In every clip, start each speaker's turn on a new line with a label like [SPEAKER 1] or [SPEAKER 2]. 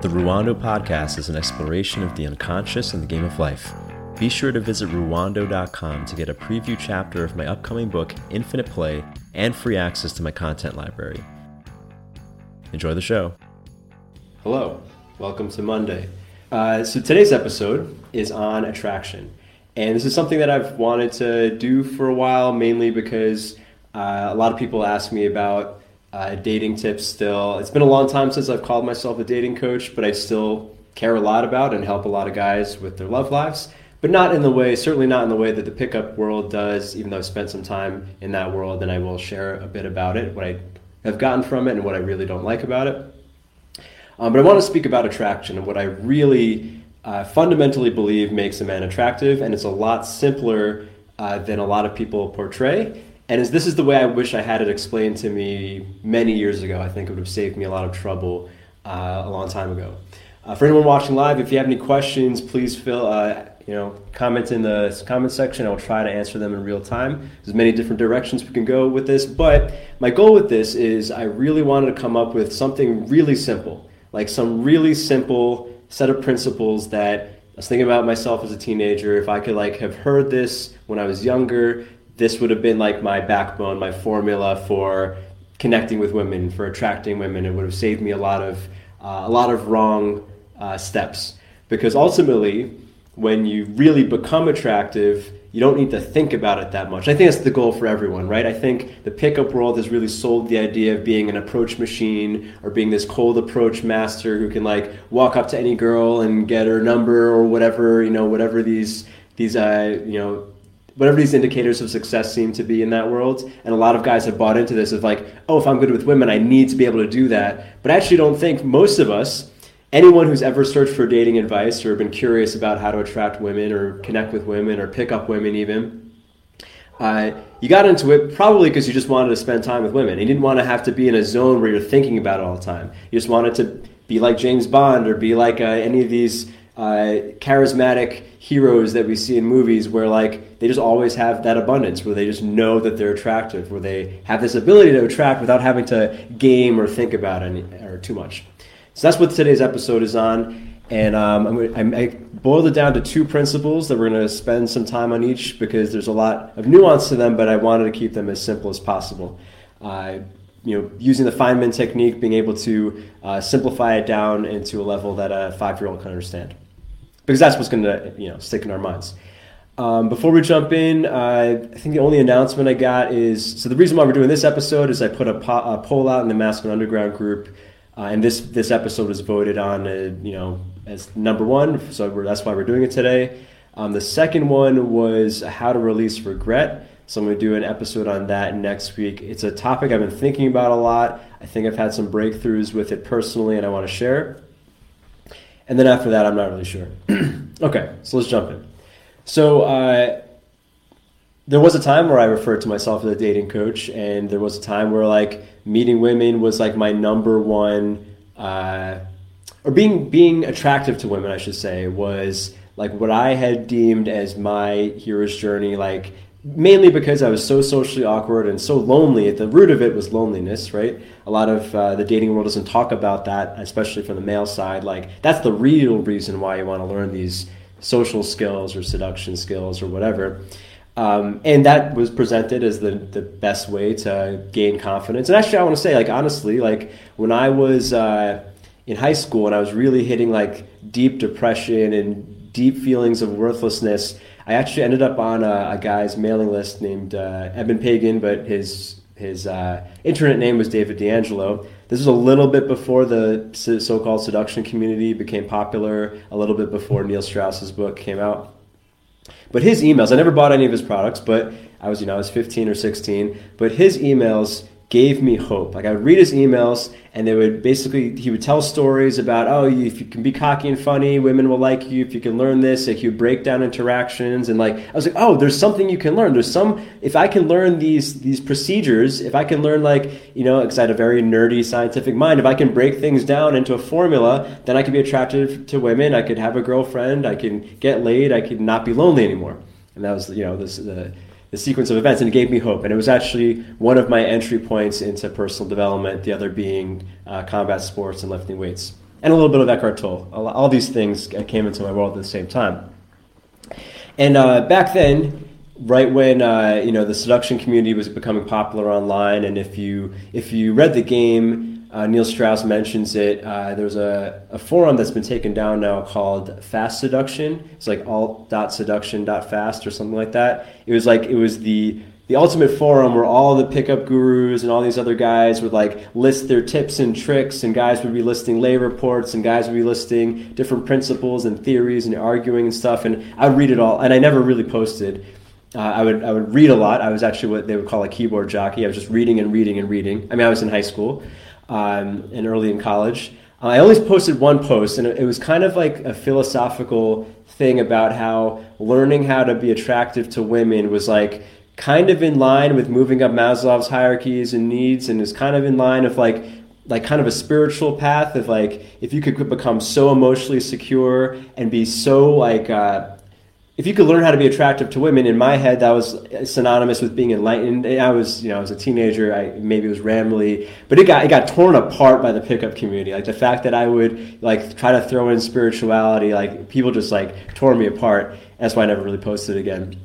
[SPEAKER 1] The Ruwando podcast is an exploration of the unconscious and the game of life. Be sure to visit ruwando.com to get a preview chapter of my upcoming book, Infinite Play, and free access to my content library. Enjoy the show. Hello, welcome to Monday. Uh, so today's episode is on attraction. And this is something that I've wanted to do for a while, mainly because uh, a lot of people ask me about uh, dating tips still. It's been a long time since I've called myself a dating coach, but I still care a lot about and help a lot of guys with their love lives. But not in the way, certainly not in the way that the pickup world does, even though I've spent some time in that world and I will share a bit about it, what I have gotten from it and what I really don't like about it. Um, but I want to speak about attraction and what I really uh, fundamentally believe makes a man attractive, and it's a lot simpler uh, than a lot of people portray. And as this is the way I wish I had it explained to me many years ago, I think it would have saved me a lot of trouble uh, a long time ago. Uh, for anyone watching live, if you have any questions, please fill, uh, you know, comment in the comment section. I will try to answer them in real time. There's many different directions we can go with this, but my goal with this is I really wanted to come up with something really simple, like some really simple set of principles that I was thinking about myself as a teenager. If I could like have heard this when I was younger, this would have been like my backbone, my formula for connecting with women, for attracting women. It would have saved me a lot of uh, a lot of wrong uh, steps because ultimately, when you really become attractive, you don't need to think about it that much. I think that's the goal for everyone, right? I think the pickup world has really sold the idea of being an approach machine or being this cold approach master who can like walk up to any girl and get her number or whatever, you know, whatever these these uh, you know whatever these indicators of success seem to be in that world. And a lot of guys have bought into this of like, oh, if I'm good with women, I need to be able to do that. But I actually don't think most of us, anyone who's ever searched for dating advice or been curious about how to attract women or connect with women or pick up women even, uh, you got into it probably because you just wanted to spend time with women. You didn't want to have to be in a zone where you're thinking about it all the time. You just wanted to be like James Bond or be like uh, any of these uh, charismatic heroes that we see in movies where like they just always have that abundance where they just know that they're attractive where they have this ability to attract without having to game or think about it or too much. So that's what today's episode is on and um, I'm, I boiled it down to two principles that we're going to spend some time on each because there's a lot of nuance to them but i wanted to keep them as simple as possible. Uh, you know, using the Feynman technique, being able to uh, simplify it down into a level that a five-year-old can understand because that's what's going to you know stick in our minds. Um, before we jump in, uh, I think the only announcement I got is so the reason why we're doing this episode is I put a, po- a poll out in the Masculine Underground group, uh, and this this episode was voted on, uh, you know, as number one. So that's why we're doing it today. Um, the second one was how to release regret. So I'm going to do an episode on that next week. It's a topic I've been thinking about a lot. I think I've had some breakthroughs with it personally, and I want to share. And then after that, I'm not really sure. okay, so let's jump in. So uh, there was a time where I referred to myself as a dating coach, and there was a time where like meeting women was like my number one, uh, or being being attractive to women, I should say, was like what I had deemed as my hero's journey, like mainly because I was so socially awkward and so lonely. At the root of it was loneliness, right? A lot of uh, the dating world doesn't talk about that, especially from the male side. Like that's the real reason why you want to learn these social skills or seduction skills or whatever. Um, and that was presented as the, the best way to gain confidence. And actually, I want to say, like honestly, like when I was uh, in high school and I was really hitting like deep depression and deep feelings of worthlessness I actually ended up on a, a guy's mailing list named uh, Eben Pagan, but his his uh, internet name was David D'Angelo. This was a little bit before the so-called seduction community became popular. A little bit before Neil Strauss's book came out. But his emails, I never bought any of his products, but I was, you know, I was 15 or 16. But his emails gave me hope. Like I would read his emails, and they would basically he would tell stories about oh if you can be cocky and funny, women will like you. If you can learn this, like you break down interactions, and like I was like oh there's something you can learn. There's some if I can learn these these procedures, if I can learn like you know because I had a very nerdy scientific mind, if I can break things down into a formula, then I can be attractive to women. I could have a girlfriend. I can get laid. I could not be lonely anymore. And that was you know this the the sequence of events, and it gave me hope. And it was actually one of my entry points into personal development, the other being uh, combat sports and lifting weights. and a little bit of Eckhart Tolle. All, these things came into my world at the same time. And uh, back then, right when uh, you know the seduction community was becoming popular online, and if you if you read the game, uh, Neil Strauss mentions it. Uh, there's a, a forum that's been taken down now called Fast Seduction. It's like alt.seduction.fast or something like that. It was like it was the the ultimate forum where all the pickup gurus and all these other guys would like list their tips and tricks and guys would be listing lay reports and guys would be listing different principles and theories and arguing and stuff and i would read it all and i never really posted uh, I would I would read a lot. I was actually what they would call a keyboard jockey. I was just reading and reading and reading. I mean, I was in high school um, and early in college. Uh, I always posted one post, and it was kind of like a philosophical thing about how learning how to be attractive to women was like kind of in line with moving up Maslow's hierarchies and needs, and is kind of in line of like like kind of a spiritual path of like if you could become so emotionally secure and be so like uh, if you could learn how to be attractive to women in my head that was synonymous with being enlightened. I was you know i was a teenager. I maybe it was rambly but it got it got torn apart by the pickup community. Like the fact that i would like try to throw in spirituality like people just like tore me apart. That's why i never really posted again.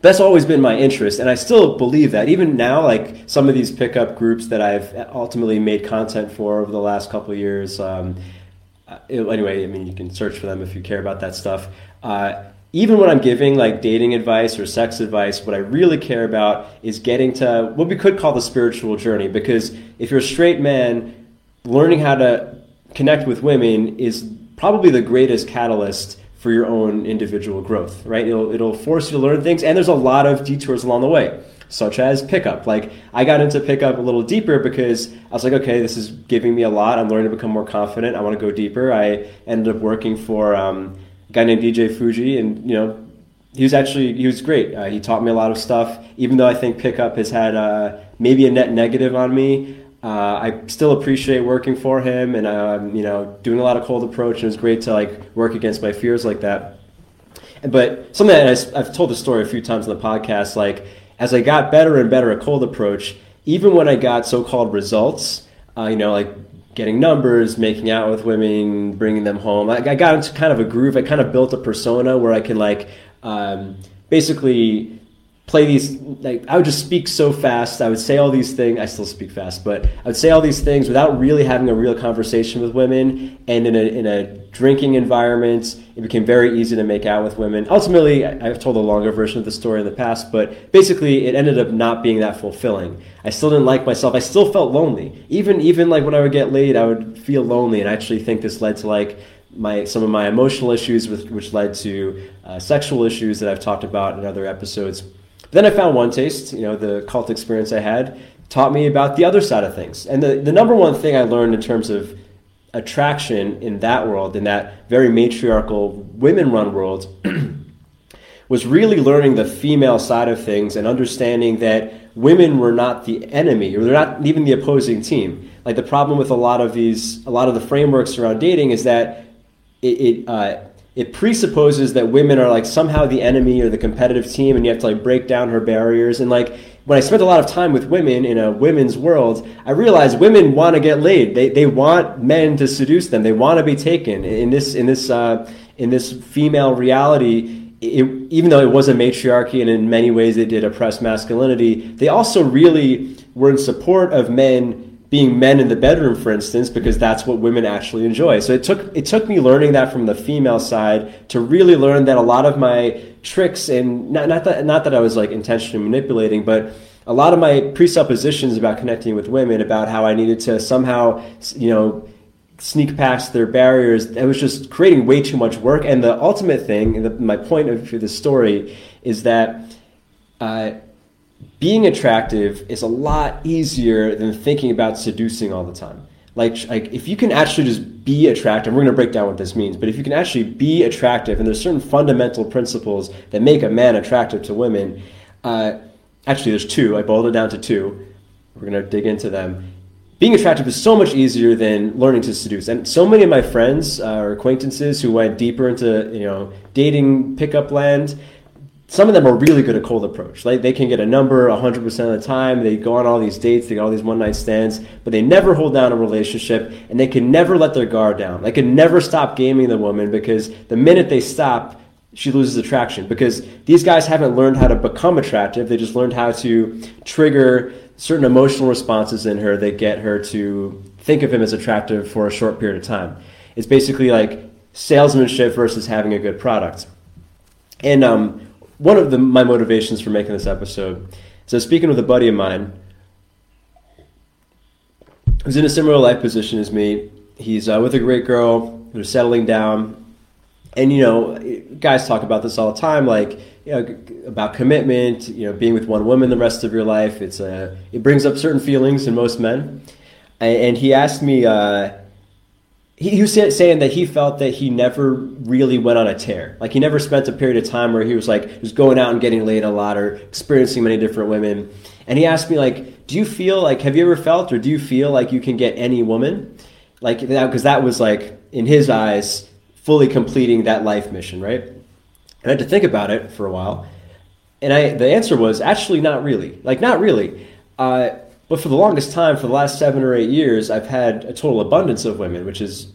[SPEAKER 1] That's always been my interest and i still believe that. Even now like some of these pickup groups that i've ultimately made content for over the last couple years um, uh, anyway i mean you can search for them if you care about that stuff. Uh, even when i'm giving like dating advice or sex advice what i really care about is getting to what we could call the spiritual journey because if you're a straight man learning how to connect with women is probably the greatest catalyst for your own individual growth, right? It'll, it'll force you to learn things, and there's a lot of detours along the way, such as pickup. Like, I got into pickup a little deeper because I was like, okay, this is giving me a lot. I'm learning to become more confident. I want to go deeper. I ended up working for um, a guy named DJ Fuji, and, you know, he was actually he was great. Uh, he taught me a lot of stuff. Even though I think pickup has had uh, maybe a net negative on me, uh, I still appreciate working for him and um, you know doing a lot of cold approach. And it was great to like work against my fears like that. But something that I, I've told the story a few times on the podcast, like as I got better and better at cold approach, even when I got so-called results, uh, you know, like getting numbers, making out with women, bringing them home. I, I, got into kind of a groove. I kind of built a persona where I can like um, basically play these like I would just speak so fast. I would say all these things. I still speak fast, but I would say all these things without really having a real conversation with women. And in a in a drinking environments. it became very easy to make out with women. Ultimately, I've told a longer version of the story in the past, but basically, it ended up not being that fulfilling. I still didn't like myself. I still felt lonely. Even even like when I would get laid, I would feel lonely, and I actually think this led to like my some of my emotional issues, with, which led to uh, sexual issues that I've talked about in other episodes. Then I found OneTaste, you know, the cult experience I had taught me about the other side of things. And the, the number one thing I learned in terms of attraction in that world, in that very matriarchal women run world, was really learning the female side of things and understanding that women were not the enemy or they're not even the opposing team. Like the problem with a lot of these, a lot of the frameworks around dating is that it, it uh, it presupposes that women are like somehow the enemy or the competitive team and you have to like break down her barriers and like when i spent a lot of time with women in a women's world i realized women want to get laid. They, they want men to seduce them. They want to be taken. In this in this uh, in this female reality it, even though it was a matriarchy and in many ways it did oppress masculinity they also really were in support of men being men in the bedroom, for instance, because that's what women actually enjoy. So it took it took me learning that from the female side to really learn that a lot of my tricks and not not that not that I was like intentionally manipulating, but a lot of my presuppositions about connecting with women, about how I needed to somehow, you know, sneak past their barriers, it was just creating way too much work. And the ultimate thing, the, my point of this story, is that. Uh, being attractive is a lot easier than thinking about seducing all the time. Like, like if you can actually just be attractive, we're going to break down what this means, but if you can actually be attractive, and there's certain fundamental principles that make a man attractive to women, uh, actually, there's two. I boiled it down to two. We're going to dig into them. Being attractive is so much easier than learning to seduce. And so many of my friends uh, or acquaintances who went deeper into you know dating pickup land, some of them are really good at cold approach. Like they can get a number 100% of the time. They go on all these dates, they get all these one night stands, but they never hold down a relationship and they can never let their guard down. They can never stop gaming the woman because the minute they stop, she loses attraction because these guys haven't learned how to become attractive. They just learned how to trigger certain emotional responses in her that get her to think of him as attractive for a short period of time. It's basically like salesmanship versus having a good product. And um, one of the, my motivations for making this episode is I was speaking with a buddy of mine who's in a similar life position as me. He's uh, with a great girl. They're settling down. And, you know, guys talk about this all the time, like, you know, about commitment, you know, being with one woman the rest of your life. It's a, uh, it brings up certain feelings in most men. And he asked me, uh, he, he was saying that he felt that he never really went on a tear. Like he never spent a period of time where he was like just going out and getting laid a lot or experiencing many different women. And he asked me like, "Do you feel like have you ever felt or do you feel like you can get any woman?" Like that because that was like in his eyes fully completing that life mission, right? And I had to think about it for a while. And I the answer was actually not really. Like not really. Uh, but for the longest time, for the last seven or eight years, I've had a total abundance of women, which is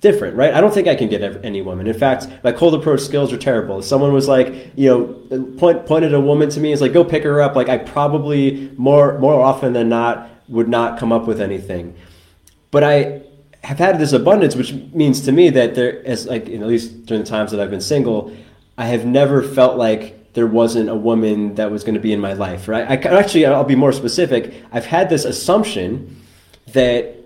[SPEAKER 1] different, right? I don't think I can get any woman. In fact, my cold approach skills are terrible. If someone was like, you know, point, pointed a woman to me, is like, go pick her up. Like, I probably more more often than not would not come up with anything. But I have had this abundance, which means to me that there, as like at least during the times that I've been single, I have never felt like there wasn't a woman that was going to be in my life, right? I actually, I'll be more specific. I've had this assumption that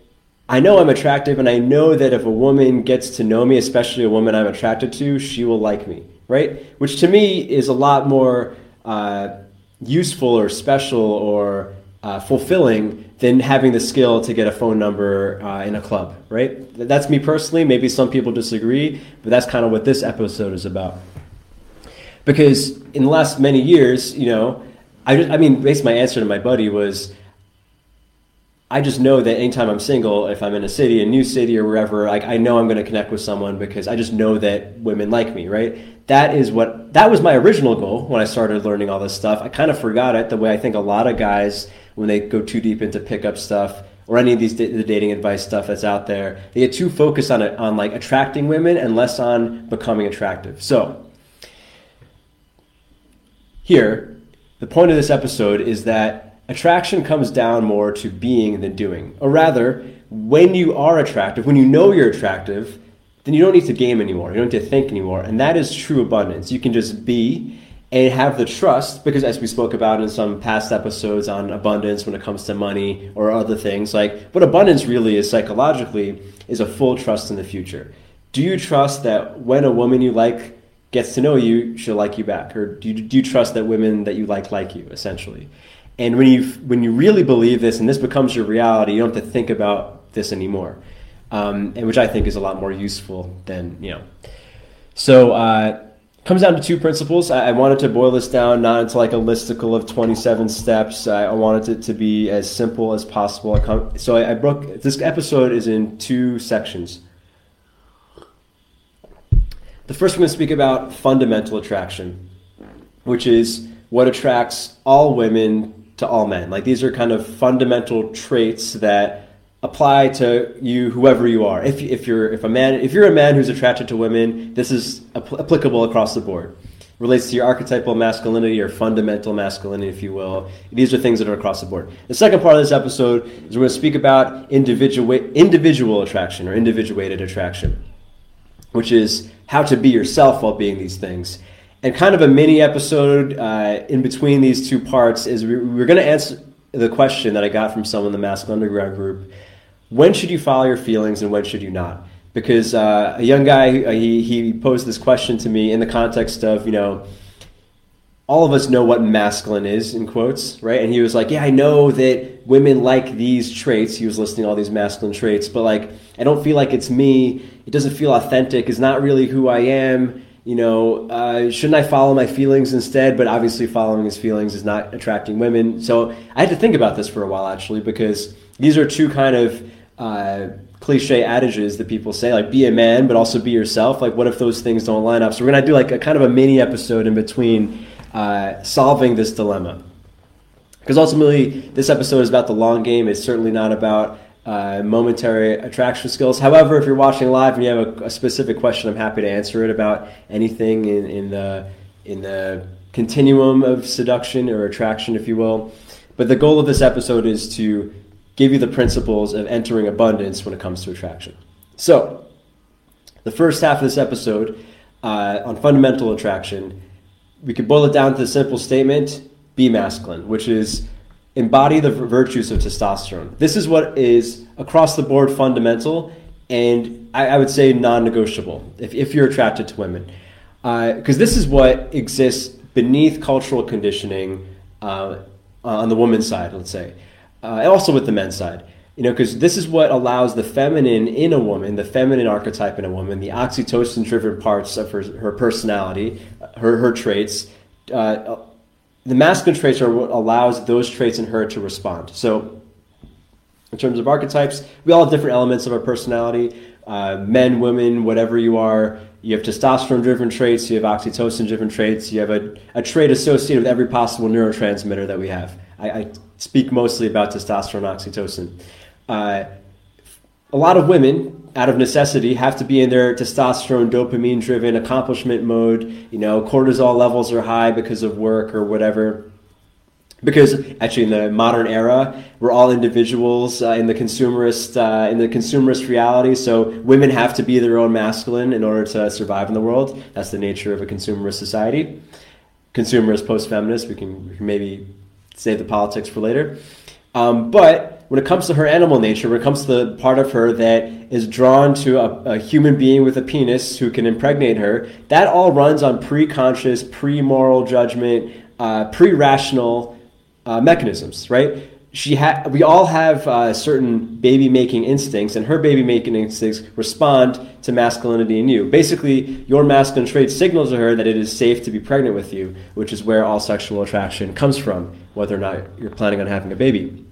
[SPEAKER 1] I know I'm attractive, and I know that if a woman gets to know me, especially a woman I'm attracted to, she will like me, right? Which to me is a lot more uh, useful or special or uh, fulfilling than having the skill to get a phone number uh, in a club, right? That's me personally. Maybe some people disagree, but that's kind of what this episode is about because in the last many years, you know, I, just, I mean, basically my answer to my buddy was, I just know that anytime I'm single, if I'm in a city, a new city or wherever, like I know I'm going to connect with someone because I just know that women like me, right? That is what that was my original goal when I started learning all this stuff. I kind of forgot it the way I think a lot of guys when they go too deep into pickup stuff or any of these the dating advice stuff that's out there, they get too focused on it on like attracting women and less on becoming attractive. So, here, the point of this episode is that attraction comes down more to being than doing. Or rather, when you are attractive, when you know you're attractive, then you don't need to game anymore. You don't need to think anymore. And that is true abundance. You can just be and have the trust, because as we spoke about in some past episodes on abundance when it comes to money or other things, like what abundance really is psychologically is a full trust in the future. Do you trust that when a woman you like gets to know you, she'll like you back. Or do you, do you trust that women that you like like you, essentially? And when you when you really believe this and this becomes your reality, you don't have to think about this anymore, um, and which I think is a lot more useful than you know. So uh, comes down to two principles. I, wanted to boil this down not into like a listicle of 27 steps. I, wanted it to be as simple as possible. So I broke this episode is in two sections. The first, we're going to speak about fundamental attraction, which is what attracts all women to all men. Like these are kind of fundamental traits that apply to you, whoever you are. If, if you're if a man if you're a man who's attracted to women, this is apl- applicable across the board. relates to your archetypal masculinity or fundamental masculinity, if you will. These are things that are across the board. The second part of this episode is we're going to speak about individual individual attraction or individuated attraction, which is how to be yourself while being these things. And kind of a mini episode uh, in between these two parts is we, we're going to answer the question that I got from someone in the Masculine Underground group when should you follow your feelings and when should you not? Because uh, a young guy, uh, he, he posed this question to me in the context of, you know, all of us know what masculine is in quotes right? And he was like yeah i know that women like these traits. He was listing all these masculine traits but like i don't feel like it's me. It doesn't feel authentic. It's not really who i am you know? Uh, shouldn't i follow my feelings instead? But obviously following his feelings is not attracting women. So i had to think about this for a while actually because these are two kind of uh, cliche adages that people say like be a man but also be yourself. Like what if those things don't line up? So we're gonna do like a kind of a mini episode in between uh, solving this dilemma. Because ultimately, this episode is about the long game. It's certainly not about uh, momentary attraction skills. However, if you're watching live and you have a, a specific question, I'm happy to answer it about anything in, in the in the continuum of seduction or attraction, if you will. But the goal of this episode is to give you the principles of entering abundance when it comes to attraction. So, the first half of this episode uh, on fundamental attraction, we could boil it down to the simple statement be masculine, which is embody the virtues of testosterone. This is what is across the board fundamental and I, I would say non negotiable if, if you're attracted to women. Because uh, this is what exists beneath cultural conditioning uh, on the woman's side, let's say, uh, and also with the men's side. You know, because this is what allows the feminine in a woman, the feminine archetype in a woman, the oxytocin-driven parts of her, her personality, her, her traits, uh, the masculine traits are what allows those traits in her to respond. So, in terms of archetypes, we all have different elements of our personality. Uh, men, women, whatever you are, you have testosterone driven traits, you have oxytocin driven traits, you have a, a trait associated with every possible neurotransmitter that we have. I, I speak mostly about testosterone, oxytocin. Uh, a lot of women, out of necessity, have to be in their testosterone, dopamine driven accomplishment mode. You know, cortisol levels are high because of work or whatever. Because actually, in the modern era, we're all individuals uh, in the consumerist uh, in the consumerist reality. So women have to be their own masculine in order to survive in the world. That's the nature of a consumerist society. Consumerist, post-feminist. We can, we can maybe save the politics for later. Um, but when it comes to her animal nature, when it comes to the part of her that is drawn to a, a human being with a penis who can impregnate her, that all runs on pre-conscious, pre-moral judgment, uh, pre-rational uh, mechanisms, right? She ha- we all have uh, certain baby making instincts, and her baby making instincts respond to masculinity in you. Basically, your masculine trait signals to her that it is safe to be pregnant with you, which is where all sexual attraction comes from, whether or not you're planning on having a baby.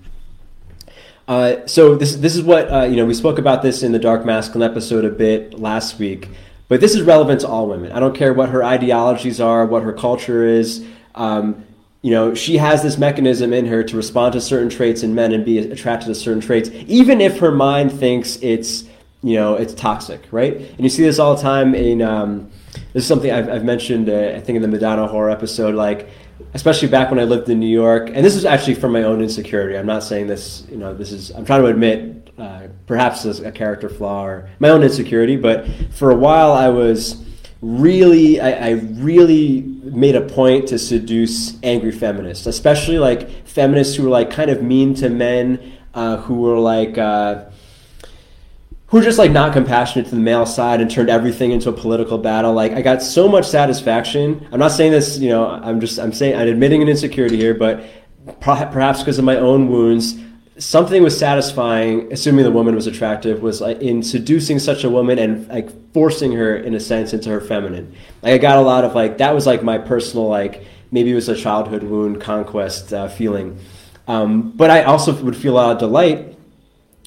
[SPEAKER 1] Uh, so this this is what uh, you know. We spoke about this in the Dark Masculine episode a bit last week, but this is relevant to all women. I don't care what her ideologies are, what her culture is. Um, you know, she has this mechanism in her to respond to certain traits in men and be attracted to certain traits, even if her mind thinks it's you know it's toxic, right? And you see this all the time in. Um, this is something I've, I've mentioned, uh, I think, in the Madonna whore episode, like especially back when I lived in New York. And this is actually from my own insecurity. I'm not saying this, you know, this is, I'm trying to admit uh, perhaps a character flaw or my own insecurity, but for a while I was really, I, I really made a point to seduce angry feminists, especially like feminists who were like kind of mean to men, uh, who were like, uh, who were just like not compassionate to the male side and turned everything into a political battle. Like I got so much satisfaction. I'm not saying this, you know, I'm just I'm saying I'm admitting an insecurity here, but perhaps because of my own wounds, something was satisfying. Assuming the woman was attractive, was like in seducing such a woman and like forcing her in a sense into her feminine. Like I got a lot of like that was like my personal like maybe it was a childhood wound conquest uh, feeling. Um, but I also would feel a lot of delight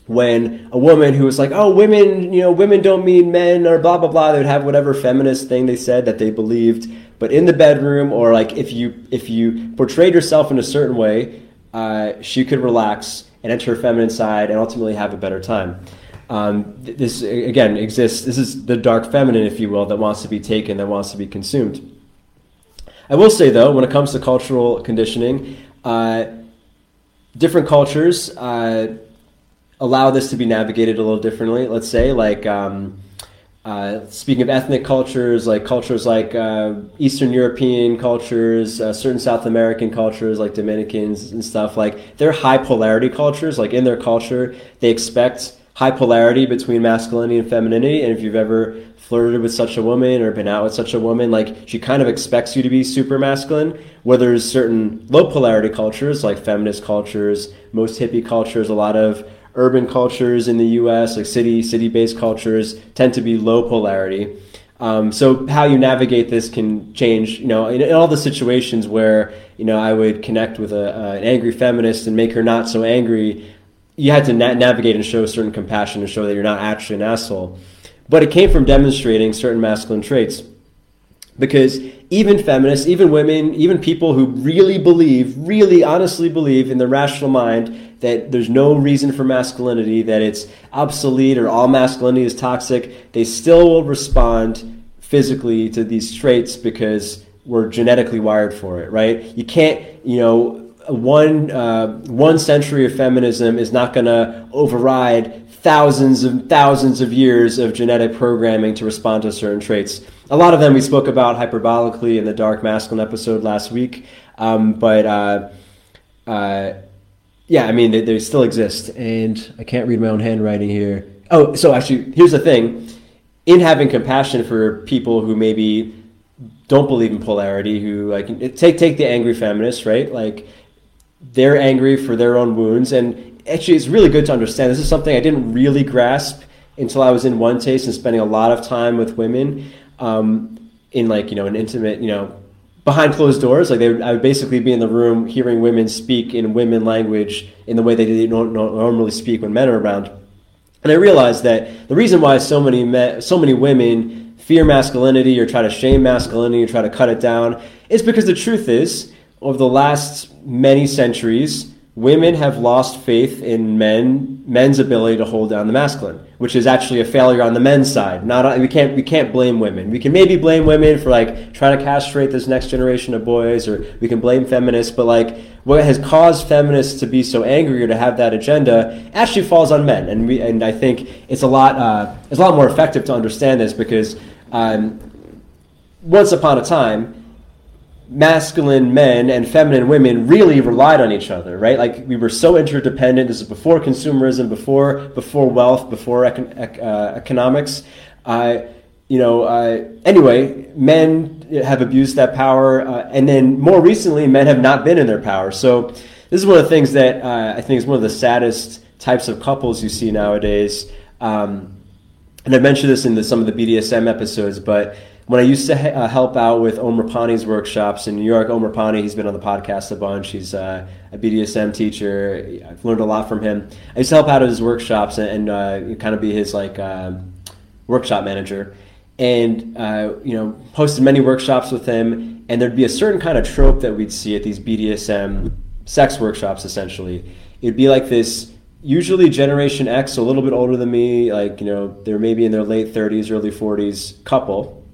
[SPEAKER 1] when a woman who was like, "Oh, women, you know, women don't mean men," or blah blah blah, they would have whatever feminist thing they said that they believed. But in the bedroom, or like if you if you portrayed yourself in a certain way, uh, she could relax and enter her feminine side and ultimately have a better time. Um, this again exists. This is the dark feminine, if you will, that wants to be taken, that wants to be consumed. I will say though, when it comes to cultural conditioning, uh, different cultures. Uh, allow this to be navigated a little differently. Let's say, like, um, uh, speaking of ethnic cultures, like cultures like uh, Eastern European cultures, uh, certain South American cultures like Dominicans and stuff, like they're high polarity cultures. Like in their culture, they expect high polarity between masculinity and femininity. And if you've ever flirted with such a woman or been out with such a woman, like she kind of expects you to be super masculine. Where there's certain low polarity cultures like feminist cultures, most hippie cultures, a lot of urban cultures in the U.S., like city city based cultures, tend to be low polarity. Um, so how you navigate this can change. You know, in, in, all the situations where you know I would connect with a, uh, an angry feminist and make her not so angry, you had to na- navigate and show certain compassion and show that you're not actually an asshole. But it came from demonstrating certain masculine traits. Because even feminists, even women, even people who really believe, really honestly believe in their rational mind that there's no reason for masculinity, that it's obsolete or all masculinity is toxic, they still will respond physically to these traits because we're genetically wired for it, right? You can't, you know, one uh, one century of feminism is not going to override thousands and thousands of years of genetic programming to respond to certain traits. A lot of them we spoke about hyperbolically in the dark masculine episode last week, um, but uh, uh, yeah, I mean they, they still exist, and I can't read my own handwriting here. Oh, so actually, here's the thing: in having compassion for people who maybe don't believe in polarity, who like take take the angry feminists, right? Like they're angry for their own wounds. And actually, it's really good to understand. This is something I didn't really grasp until I was in OneTaste and spending a lot of time with women um, in like, you know, an intimate, you know, behind closed doors. Like they would, I would basically be in the room hearing women speak in women language in the way they don't normally speak when men are around. And I realized that the reason why so many men, so many women fear masculinity or try to shame masculinity or try to cut it down is because the truth is over the last many centuries, women have lost faith in men men's ability to hold down the masculine, which is actually a failure on the men's side. Not we can't we can't blame women. We can maybe blame women for like trying to castrate this next generation of boys, or we can blame feminists. But like what has caused feminists to be so angry or to have that agenda actually falls on men, and we and I think it's a lot uh, it's a lot more effective to understand this because um, once upon a time masculine men and feminine women really relied on each other, right? Like we were so interdependent. This is before consumerism, before before wealth, before econ- uh, economics. Uh, you know, uh, anyway, men have abused that power, uh, and then more recently, men have not been in their power. So this is one of the things that uh, I think is one of the saddest types of couples you see nowadays. Um, and I mentioned this in the, some of the BDSM episodes, but when I used to uh, help out with Om Rupani's workshops in New York, Om Rupani, he's been on the podcast a bunch. He's uh, a BDSM teacher. I've learned a lot from him. I used to help out at his workshops and, and uh, kind of be his like um, workshop manager. And uh, you know, hosted many workshops with him. And there'd be a certain kind of trope that we'd see at these BDSM sex workshops. Essentially, it'd be like this usually Generation X, a little bit older than me, like, you know, they're maybe in their late 30s, early 40s couple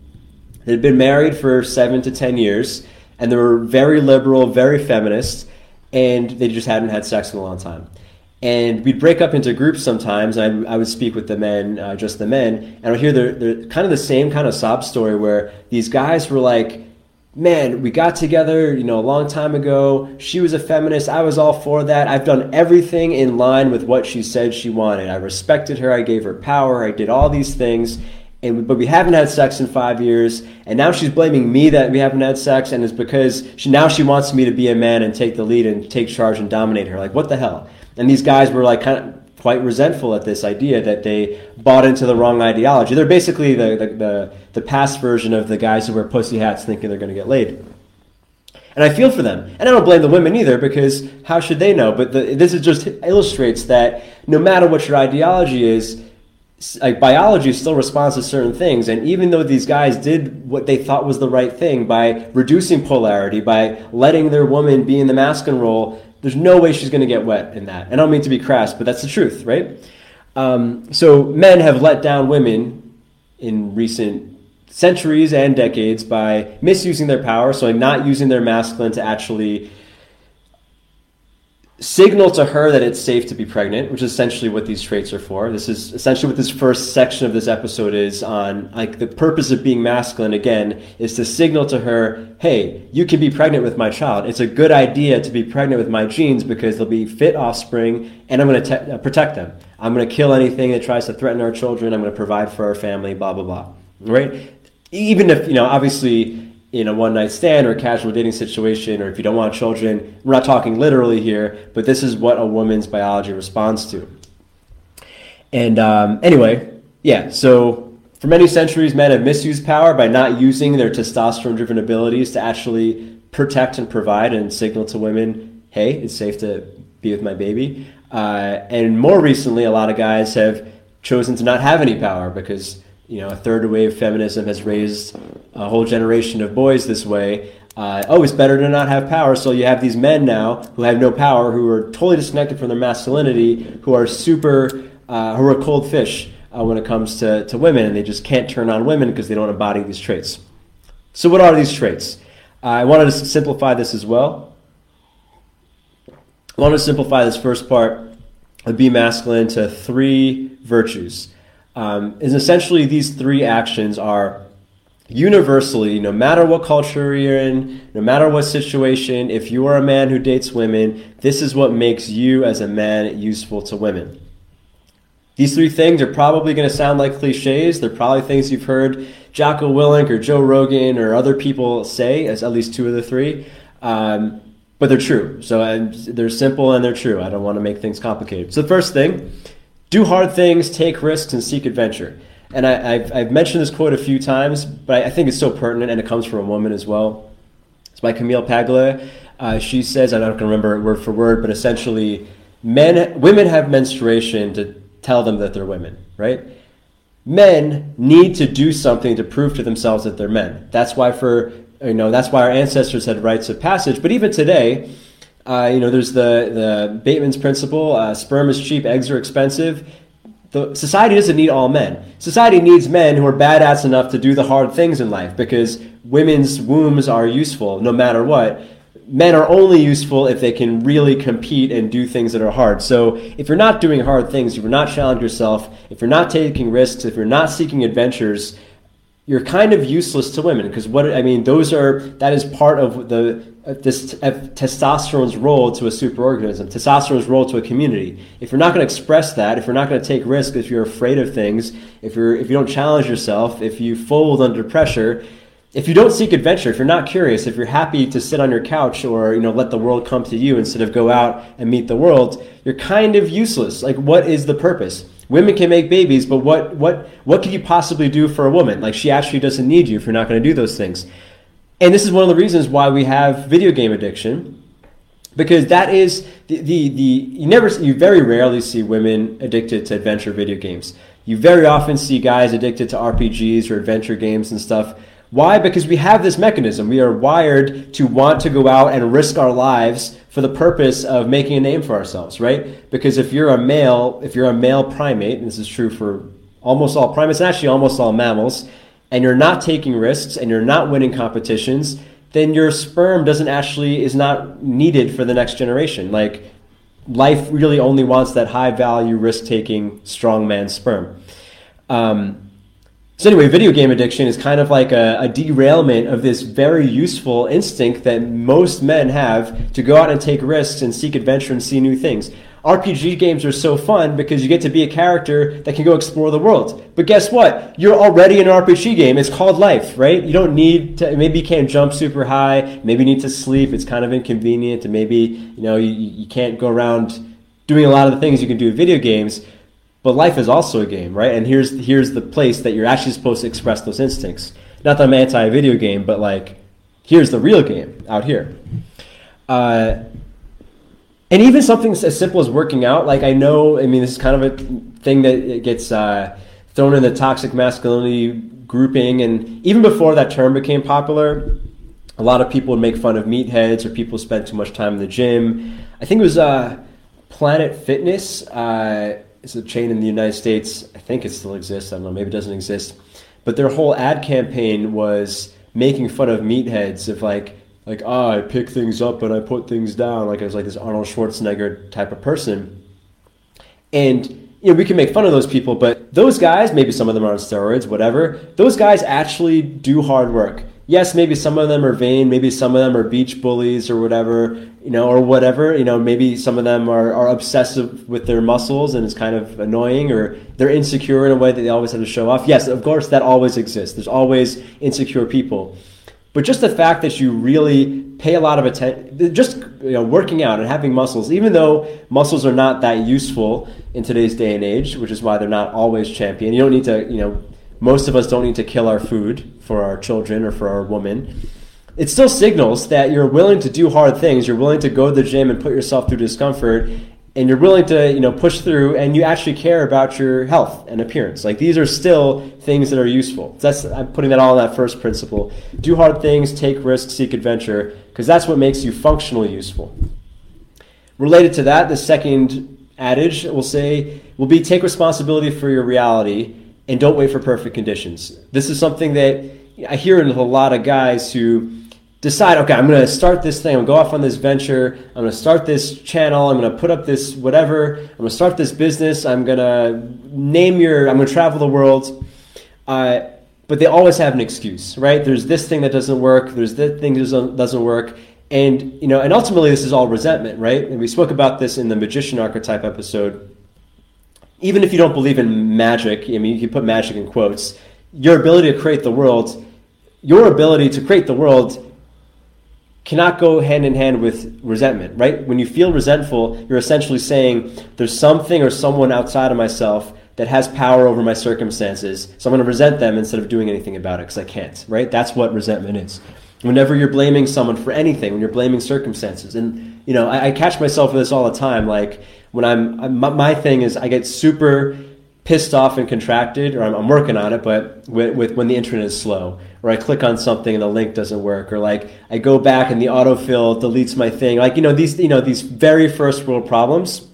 [SPEAKER 1] They'd been married for seven to ten years, and they were very liberal, very feminist, and they just hadn't had sex in a long time. And we'd break up into groups sometimes. And I, I would speak with the men, uh, just the men, and I'd hear the, the kind of the same kind of sob story where these guys were like, man, we got together, you know, a long time ago. She was a feminist. I was all for that. I've done everything in line with what she said she wanted. I respected her. I gave her power. I did all these things and but we haven't had sex in five years, and now she's blaming me that we haven't had sex, and it's because she now she wants me to be a man and take the lead and take charge and dominate her. Like what the hell? And these guys were like kind of quite resentful at this idea that they bought into the wrong ideology. They're basically the the the, the past version of the guys who wear pussy hats thinking they're going to get laid. And I feel for them. And I don't blame the women either because how should they know? But the, this is just illustrates that no matter what your ideology is, like biology still responds to certain things and even though these guys did what they thought was the right thing by reducing polarity by letting their woman be in the masculine role there's no way she's going to get wet in that. And i don't mean to be crass but that's the truth right? Um, so men have let down women in recent centuries and decades by misusing their power so not using their masculine to actually signal to her that it's safe to be pregnant, which is essentially what these traits are for. This is essentially what this first section of this episode is on. Like the purpose of being masculine again is to signal to her, "Hey, you can be pregnant with my child. It's a good idea to be pregnant with my genes because they'll be fit offspring, and I'm going to uh, protect them. I'm going to kill anything that tries to threaten our children. I'm going to provide for our family. Blah blah blah. Right? Even if you know, obviously." In a one night stand or a casual dating situation, or if you don't want children, we're not talking literally here, but this is what a woman's biology responds to. And um, anyway, yeah, so for many centuries, men have misused power by not using their testosterone driven abilities to actually protect and provide and signal to women, hey, it's safe to be with my baby. Uh, and more recently, a lot of guys have chosen to not have any power because you know a third wave feminism has raised a whole generation of boys this way. Uh, oh, it's better to not have power. So you have these men now who have no power, who are totally disconnected from their masculinity, who are super, uh, who are cold fish uh, when it comes to, to women, and they just can't turn on women because they don't embody these traits. So, what are these traits? I wanted to simplify this as well. I wanted to simplify this first part of be masculine to three virtues. Um, is essentially these three actions are universally, no matter what culture you're in, no matter what situation, if you are a man who dates women, this is what makes you as a man useful to women. These three things are probably going to sound like cliches. They're probably things you've heard Jocko Willink or Joe Rogan or other people say, as at least two of the three. Um, but they're true. So and they're simple and they're true. I don't want to make things complicated. So the first thing, do hard things, take risks, and seek adventure. And I, have I've mentioned this quote a few times, but I think it's so pertinent, and it comes from a woman as well. It's by Camille Paglia. Uh, she says, I don't remember word for word, but essentially, men, women have menstruation to tell them that they're women, right? Men need to do something to prove to themselves that they're men. That's why for you know that's why our ancestors had rites of passage. But even today, uh, you know, there's the the Bateman's principle: uh, sperm is cheap, eggs are expensive. The, society doesn't need all men. Society needs men who are badass enough to do the hard things in life because women's wombs are useful no matter what men are only useful if they can really compete and do things that are hard. So if you're not doing hard things, if you're not challenging yourself, if you're not taking risks, if you're not seeking adventures, you're kind of useless to women because what I mean, those are that is part of the uh, this uh, testosterone's role to a superorganism, testosterone's role to a community. If you're not going to express that, if you're not going to take risks, if you're afraid of things, if you're if you don't challenge yourself, if you fold under pressure, if you don't seek adventure, if you're not curious, if you're happy to sit on your couch or you know let the world come to you instead of go out and meet the world, you're kind of useless. Like what is the purpose? Women can make babies, but what what what could you possibly do for a woman? Like she actually doesn't need you if you're not going to do those things. And this is one of the reasons why we have video game addiction. Because that is the, the, the you never you very rarely see women addicted to adventure video games. You very often see guys addicted to RPGs or adventure games and stuff why? Because we have this mechanism. We are wired to want to go out and risk our lives for the purpose of making a name for ourselves, right? Because if you're a male, if you're a male primate, and this is true for almost all primates actually almost all mammals, and you're not taking risks and you're not winning competitions, then your sperm doesn't actually is not needed for the next generation. Like life really only wants that high value risk taking strong man sperm. Um, so anyway, video game addiction is kind of like a, a, derailment of this very useful instinct that most men have to go out and take risks and seek adventure and see new things. RPG games are so fun because you get to be a character that can go explore the world. But guess what? You're already in an RPG game. It's called life, right? You don't need to, maybe you can't jump super high, maybe you need to sleep. It's kind of inconvenient, and maybe, you know, you, you can't go around doing a lot of the things you can do in video games. But life is also a game, right? And here's here's the place that you're actually supposed to express those instincts. Not that I'm anti-video game, but like here's the real game out here. Uh, and even something as simple as working out, like I know, I mean, this is kind of a thing that gets uh, thrown in the toxic masculinity grouping, and even before that term became popular, a lot of people would make fun of meatheads or people spend too much time in the gym. I think it was uh, Planet Fitness. Uh, it's a chain in the United States. I think it still exists. I don't know. Maybe it doesn't exist. But their whole ad campaign was making fun of meatheads of like like oh, I pick things up and I put things down. Like I was like this Arnold Schwarzenegger type of person. And you know, we can make fun of those people, but those guys, maybe some of them are on steroids, whatever. Those guys actually do hard work yes, maybe some of them are vain, maybe some of them are beach bullies or whatever, you know, or whatever, you know, maybe some of them are, are obsessive with their muscles and it's kind of annoying or they're insecure in a way that they always have to show off. Yes, of course, that always exists. There's always insecure people. But just the fact that you really pay a lot of attention, just you know, working out and having muscles, even though muscles are not that useful in today's day and age, which is why they're not always champion. You don't need to, you know, most of us don't need to kill our food for our children or for our woman. It still signals that you're willing to do hard things. You're willing to go to the gym and put yourself through discomfort and you're willing to you know push through and you actually care about your health and appearance. Like these are still things that are useful. That's i'm putting that all in that first principle. Do hard things take risks seek adventure because that's what makes you functionally useful. Related to that the second adage will say will be take responsibility for your reality and don't wait for perfect conditions this is something that i hear in a lot of guys who decide, okay, I'm going to start this thing. I'm going to go off on this venture. I'm going to start this channel. I'm going to put up this whatever. I'm going to start this business. I'm going to name your, I'm going to travel the world. Uh, but they always have an excuse, right? There's this thing that doesn't work. There's that thing that doesn't, doesn't work. And, you know, and ultimately this is all resentment, right? And we spoke about this in the magician archetype episode. Even if you don't believe in magic, I mean, you can put magic in quotes, your ability to create the world, your ability to create the world cannot go hand in hand with resentment, right? When you feel resentful, you're essentially saying there's something or someone outside of myself that has power over my circumstances. So I'm going to resent them instead of doing anything about it because I can't, right? That's what resentment is. Whenever you're blaming someone for anything, when you're blaming circumstances, and you know, I, I catch myself with this all the time. Like when I'm, I'm my thing is I get super pissed off and contracted, or I'm, I'm working on it, but with, with, when the internet is slow, or I click on something and the link doesn't work, or like I go back and the autofill deletes my thing, like you know these you know these very first world problems.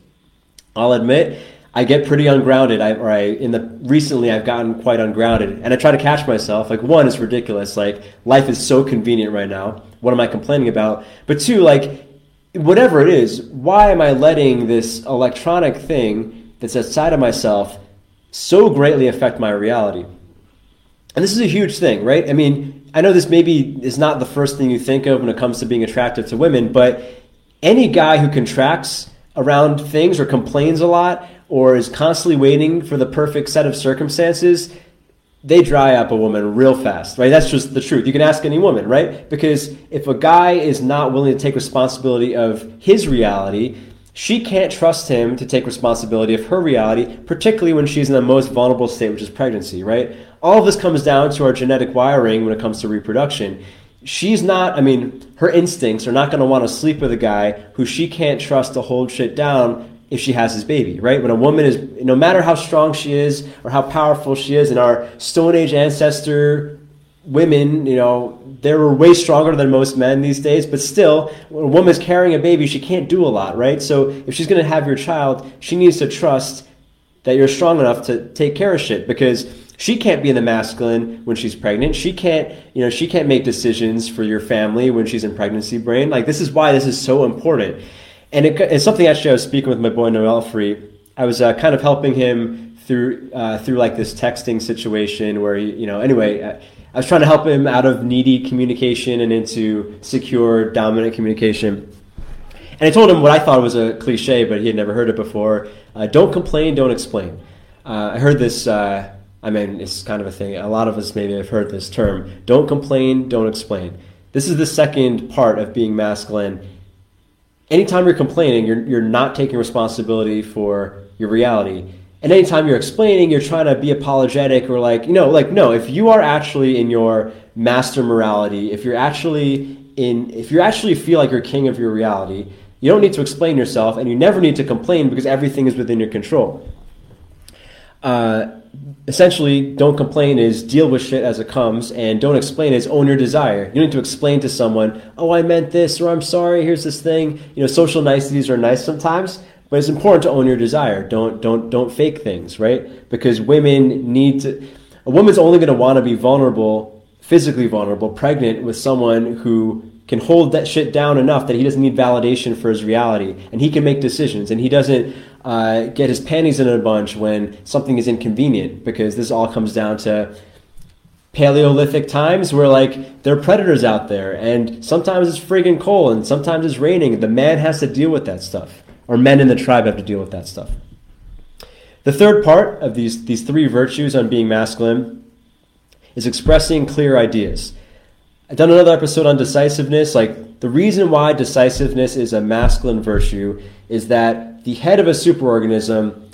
[SPEAKER 1] I'll admit I get pretty ungrounded. I, or I in the recently I've gotten quite ungrounded, and I try to catch myself. Like one is ridiculous. Like life is so convenient right now. What am I complaining about? But two, like whatever it is, why am I letting this electronic thing that's outside of myself so greatly affect my reality. And this is a huge thing, right? I mean, I know this maybe is not the first thing you think of when it comes to being attractive to women, but any guy who contracts around things or complains a lot or is constantly waiting for the perfect set of circumstances, they dry up a woman real fast, right? That's just the truth. You can ask any woman, right? Because if a guy is not willing to take responsibility of his reality, she can't trust him to take responsibility of her reality, particularly when she's in the most vulnerable state, which is pregnancy, right? All of this comes down to our genetic wiring when it comes to reproduction. She's not, I mean, her instincts are not going to want to sleep with a guy who she can't trust to hold shit down if she has his baby, right? When a woman is, no matter how strong she is or how powerful she is, and our Stone Age ancestor women, you know, they were way stronger than most men these days, but still, when a woman's carrying a baby, she can't do a lot, right? So if she's going to have your child, she needs to trust that you're strong enough to take care of shit because she can't be in the masculine when she's pregnant. She can't, you know, she can't make decisions for your family when she's in pregnancy brain. Like this is why this is so important. And it, it's something actually I was speaking with my boy Noel Free. I was uh, kind of helping him through uh, through like this texting situation where he, you know, anyway. Uh, I was trying to help him out of needy communication and into secure, dominant communication. And I told him what I thought was a cliche, but he had never heard it before. Uh, don't complain, don't explain. Uh, I heard this, uh, I mean, it's kind of a thing. A lot of us maybe have heard this term. Don't complain, don't explain. This is the second part of being masculine. Anytime you're complaining, you're, you're not taking responsibility for your reality. And anytime you're explaining, you're trying to be apologetic or like, you know, like, no, if you are actually in your master morality, if you're actually in, if you actually feel like you're king of your reality, you don't need to explain yourself and you never need to complain because everything is within your control. Uh, essentially, don't complain is deal with shit as it comes, and don't explain is own your desire. You need to explain to someone, oh, I meant this, or I'm sorry, here's this thing. You know, social niceties are nice sometimes, but it's important to own your desire. Don't don't don't fake things, right? Because women need to. A woman's only going to want to be vulnerable, physically vulnerable, pregnant with someone who can hold that shit down enough that he doesn't need validation for his reality, and he can make decisions, and he doesn't uh, get his panties in a bunch when something is inconvenient. Because this all comes down to Paleolithic times where like there are predators out there, and sometimes it's friggin' cold, and sometimes it's raining. The man has to deal with that stuff or men in the tribe have to deal with that stuff. The third part of these, these three virtues on being masculine is expressing clear ideas. I've done another episode on decisiveness. Like, the reason why decisiveness is a masculine virtue is that the head of a superorganism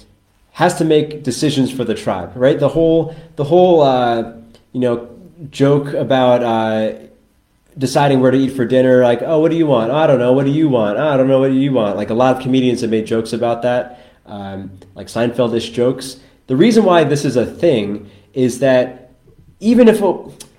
[SPEAKER 1] has to make decisions for the tribe, right? The whole, the whole, uh, you know, joke about, uh, deciding where to eat for dinner. Like, oh, what do you want? Oh, I don't know. What do you want? Oh, I don't know. What do you want? Like a lot of comedians have made jokes about that, um, like Seinfeldish jokes. The reason why this is a thing is that even if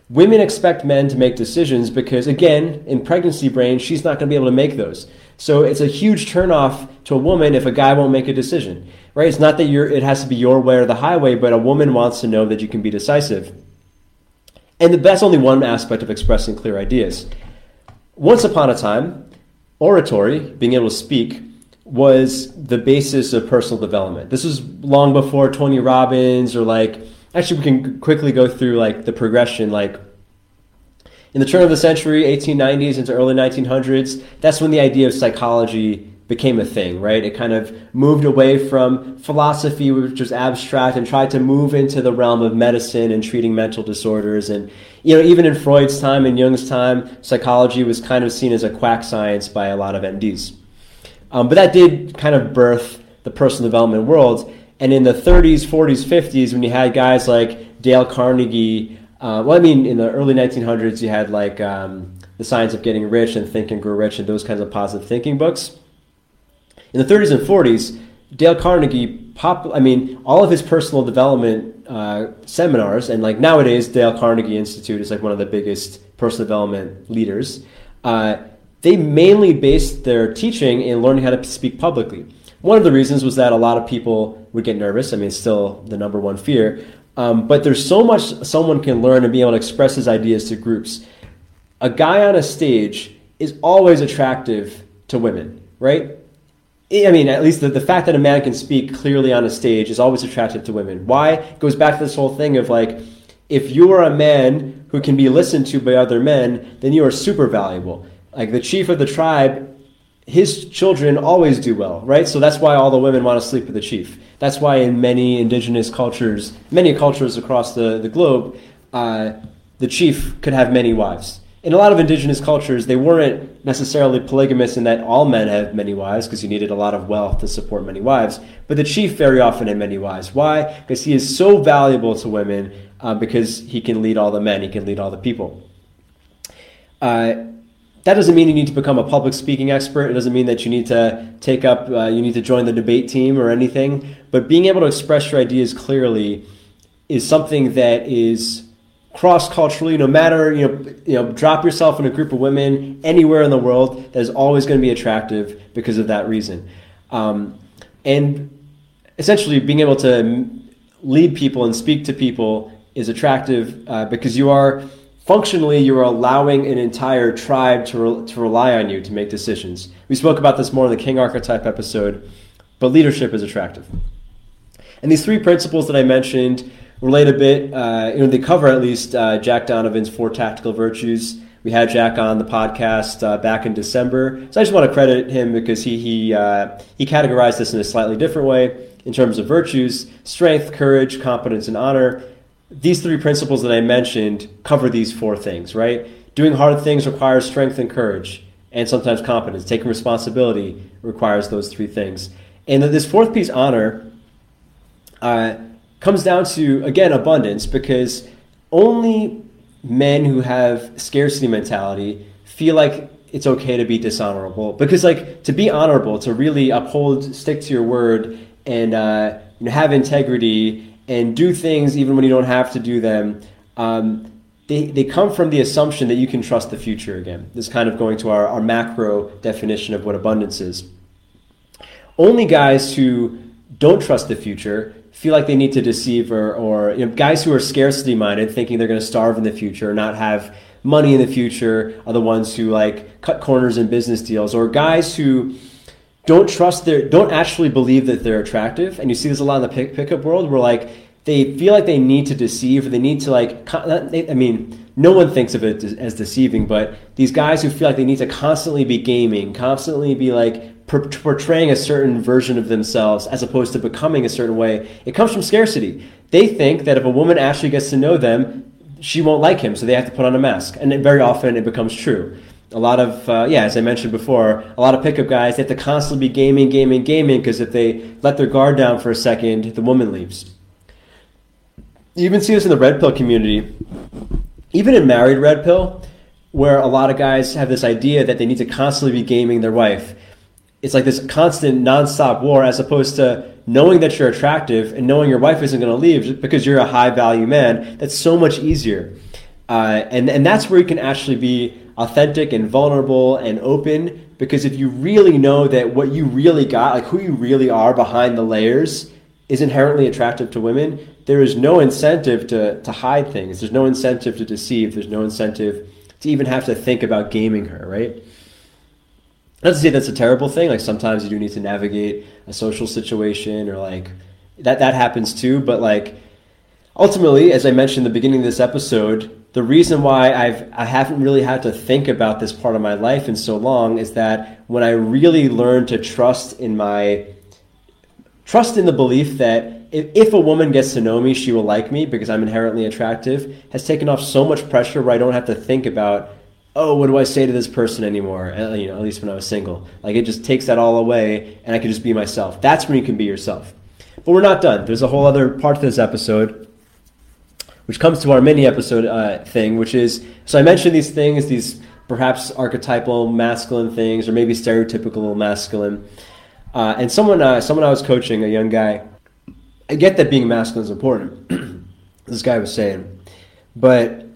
[SPEAKER 1] women expect men to make decisions, because again, in pregnancy brain, she's not going to be able to make those. So it's a huge turnoff to a woman if a guy won't make a decision, right? It's not that you're, it has to be your way or the highway, but a woman wants to know that you can be decisive. And that's only one aspect of expressing clear ideas. Once upon a time, oratory, being able to speak, was the basis of personal development. This was long before Tony Robbins or like actually we can quickly go through like the progression like in the turn of the century 1890s into early 1900s that's when the idea of psychology became a thing, right? It kind of moved away from philosophy, which was abstract, and tried to move into the realm of medicine and treating mental disorders. And, you know, even in Freud's time and Jung's time, psychology was kind of seen as a quack science by a lot of MDs. Um, but that did kind of birth the personal development world. And in the 30s, 40s, 50s, when you had guys like Dale Carnegie, uh, well, I mean, in the early 1900s, you had like um, The Science of Getting Rich and Think and Grow Rich and those kinds of positive thinking books in the 30s and 40s, Dale Carnegie, pop, I mean, all of his personal development uh, seminars, and like nowadays, Dale Carnegie Institute is like one of the biggest personal development leaders. Uh, they mainly based their teaching in learning how to speak publicly. One of the reasons was that a lot of people would get nervous. I mean, it's still the number one fear. Um, but there's so much someone can learn and be able to express his ideas to groups. A guy on a stage is always attractive to women, right? I mean, at least the, the fact that a man can speak clearly on a stage is always attractive to women. Why? It goes back to this whole thing of like, if you are a man who can be listened to by other men, then you are super valuable. Like the chief of the tribe, his children always do well, right? So that's why all the women want to sleep with the chief. That's why in many indigenous cultures, many cultures across the, the globe, uh, the chief could have many wives in a lot of indigenous cultures, they weren't necessarily polygamous in that all men had many wives because you needed a lot of wealth to support many wives. But the chief very often had many wives. Why? Because he is so valuable to women uh, because he can lead all the men, he can lead all the people. Uh, that doesn't mean you need to become a public speaking expert. It doesn't mean that you need to take up, uh, you need to join the debate team or anything. But being able to express your ideas clearly is something that is cross culturally, no matter you know, you know, drop yourself in a group of women anywhere in the world. That is always going to be attractive because of that reason, um, and essentially being able to lead people and speak to people is attractive uh, because you are functionally you are allowing an entire tribe to, re- to rely on you to make decisions. We spoke about this more in the king archetype episode, but leadership is attractive. And these three principles that I mentioned relate a bit. Uh, you know, they cover at least uh, Jack Donovan's four tactical virtues. We had Jack on the podcast uh, back in December, so I just want to credit him because he he uh, he categorized this in a slightly different way in terms of virtues: strength, courage, competence, and honor. These three principles that I mentioned cover these four things, right? Doing hard things requires strength and courage, and sometimes competence. Taking responsibility requires those three things. And then this fourth piece, honor, uh, comes down to again abundance because only men who have scarcity mentality feel like it's okay to be dishonorable because like to be honorable to really uphold stick to your word and uh, you know, have integrity and do things even when you don't have to do them um, they, they come from the assumption that you can trust the future again. This kind of going to our, our macro definition of what abundance is. Only guys who don't trust the future feel like they need to deceive or, or you know, guys who are scarcity minded, thinking they're going to starve in the future, or not have money in the future, are the ones who like cut corners in business deals, or guys who don't trust their, don't actually believe that they're attractive. And you see this a lot in the pick, pickup world, where like they feel like they need to deceive, or they need to like, I mean, no one thinks of it as deceiving, but these guys who feel like they need to constantly be gaming, constantly be like portraying a certain version of themselves as opposed to becoming a certain way, it comes from scarcity. They think that if a woman actually gets to know them, she won't like him, so they have to put on a mask. And very often it becomes true. A lot of, uh, yeah, as I mentioned before, a lot of pickup guys, they have to constantly be gaming, gaming, gaming, because if they let their guard down for a second, the woman leaves. You even see this in the red pill community. Even in married red pill, where a lot of guys have this idea that they need to constantly be gaming their wife. It's like this constant nonstop war as opposed to knowing that you're attractive and knowing your wife isn't going to leave because you're a high value man. That's so much easier. Uh, and, and that's where you can actually be authentic and vulnerable and open because if you really know that what you really got, like who you really are behind the layers, is inherently attractive to women, there is no incentive to, to hide things. There's no incentive to deceive. There's no incentive to even have to think about gaming her, right? Not to say that's a terrible thing. Like sometimes you do need to navigate a social situation or like that that happens too. But like ultimately, as I mentioned in the beginning of this episode, the reason why I've I haven't really had to think about this part of my life in so long is that when I really learned to trust in my trust in the belief that if, if a woman gets to know me, she will like me because I'm inherently attractive, has taken off so much pressure where I don't have to think about, oh, what do I say to this person anymore? Uh, you know, at least when I was single. Like it just takes that all away and I can just be myself. That's when you can be yourself. But we're not done. There's a whole other part to this episode, which comes to our mini episode uh, thing, which is so I mentioned these things, these perhaps archetypal masculine things, or maybe stereotypical masculine. Uh, and someone, uh, someone I was coaching, a young guy, I get that being masculine is important. this guy was saying, but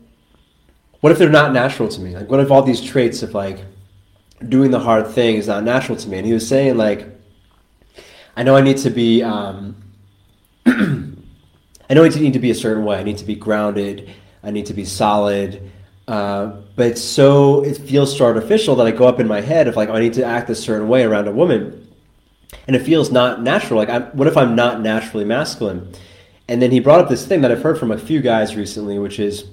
[SPEAKER 1] what if they're not natural to me? Like, what if all these traits of like doing the hard thing is not natural to me? And he was saying like, I know I need to be, um, I know I need to be a certain way. I need to be grounded. I need to be solid. Uh, but so it feels so artificial that I go up in my head of like, oh, I need to act a certain way around a woman and it feels not natural. Like, I'm, what if I'm not naturally masculine? And then he brought up this thing that I've heard from a few guys recently, which is,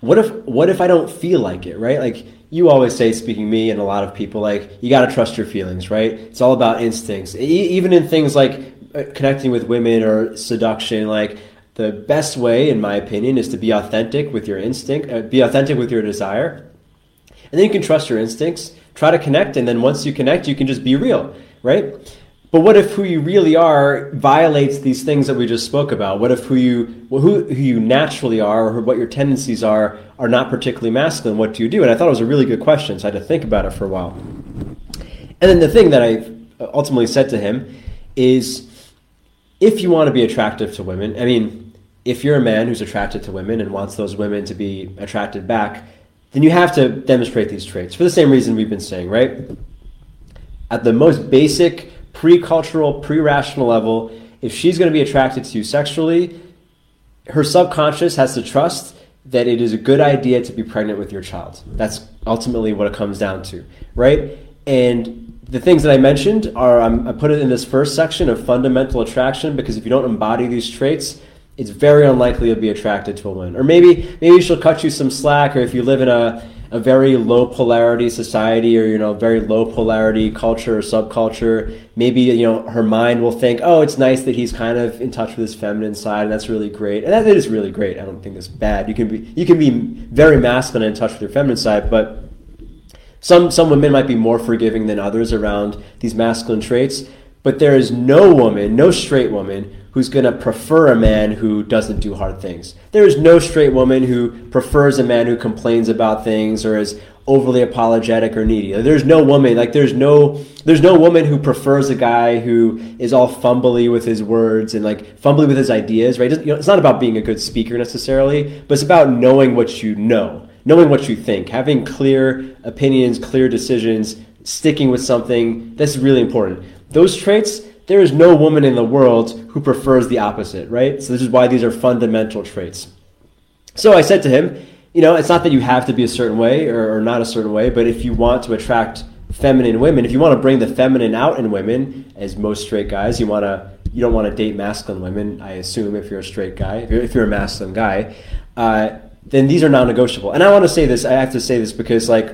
[SPEAKER 1] what if what if I don't feel like it, right? Like you always say, speaking me and a lot of people, like you got to trust your feelings, right? It's all about instincts. E- even in things like connecting with women or seduction, like the best way, in my opinion, is to be authentic with your instinct, uh, be authentic with your desire, and then you can trust your instincts. Try to connect, and then once you connect, you can just be real right? But what if who you really are violates these things that we just spoke about? What if who you who, who you naturally are or what your tendencies are are not particularly masculine? What do you do? And I thought it was a really good question, so I had to think about it for a while. And then the thing that I ultimately said to him is if you want to be attractive to women, I mean, if you're a man who's attracted to women and wants those women to be attracted back, then you have to demonstrate these traits for the same reason we've been saying, right? at the most basic, pre cultural, pre rational level, if she's going to be attracted to you sexually, her subconscious has to trust that it is a good idea to be pregnant with your child. That's ultimately what it comes down to, right? And the things that I mentioned are um, I put it in this first section of fundamental attraction because if you don't embody these traits, it's very unlikely you'll be attracted to a woman. Or maybe maybe she'll cut you some slack, or if you live in a a very low polarity society or you know very low polarity culture or subculture maybe you know her mind will think oh it's nice that he's kind of in touch with his feminine side and that's really great. And that is really great. I don't think that's bad. You can be you can be very masculine and in touch with your feminine side but some some women might be more forgiving than others around these masculine traits but there is no woman no straight woman who's going to prefer a man who doesn't do hard things. There is no straight woman who prefers a man who complains about things or is overly apologetic or needy. There's no woman like there's no there's no woman who prefers a guy who is all fumbly with his words and like fumbly with his ideas, right? It's, not about being a good speaker necessarily, but it's about knowing what you know, knowing what you think, having clear opinions, clear decisions, sticking with something. That's really important. Those traits there is no woman in the world who prefers the opposite, right? So this is why these are fundamental traits. So I said to him, you know, it's not that you have to be a certain way or, or not a certain way, but if you want to attract feminine women, if you want to bring the feminine out in women, as most straight guys, you want to you don't want to date masculine women. I assume if you're a straight guy, if you're, if you're a masculine guy, uh, then these are non-negotiable. And I want to say this. I have to say this because like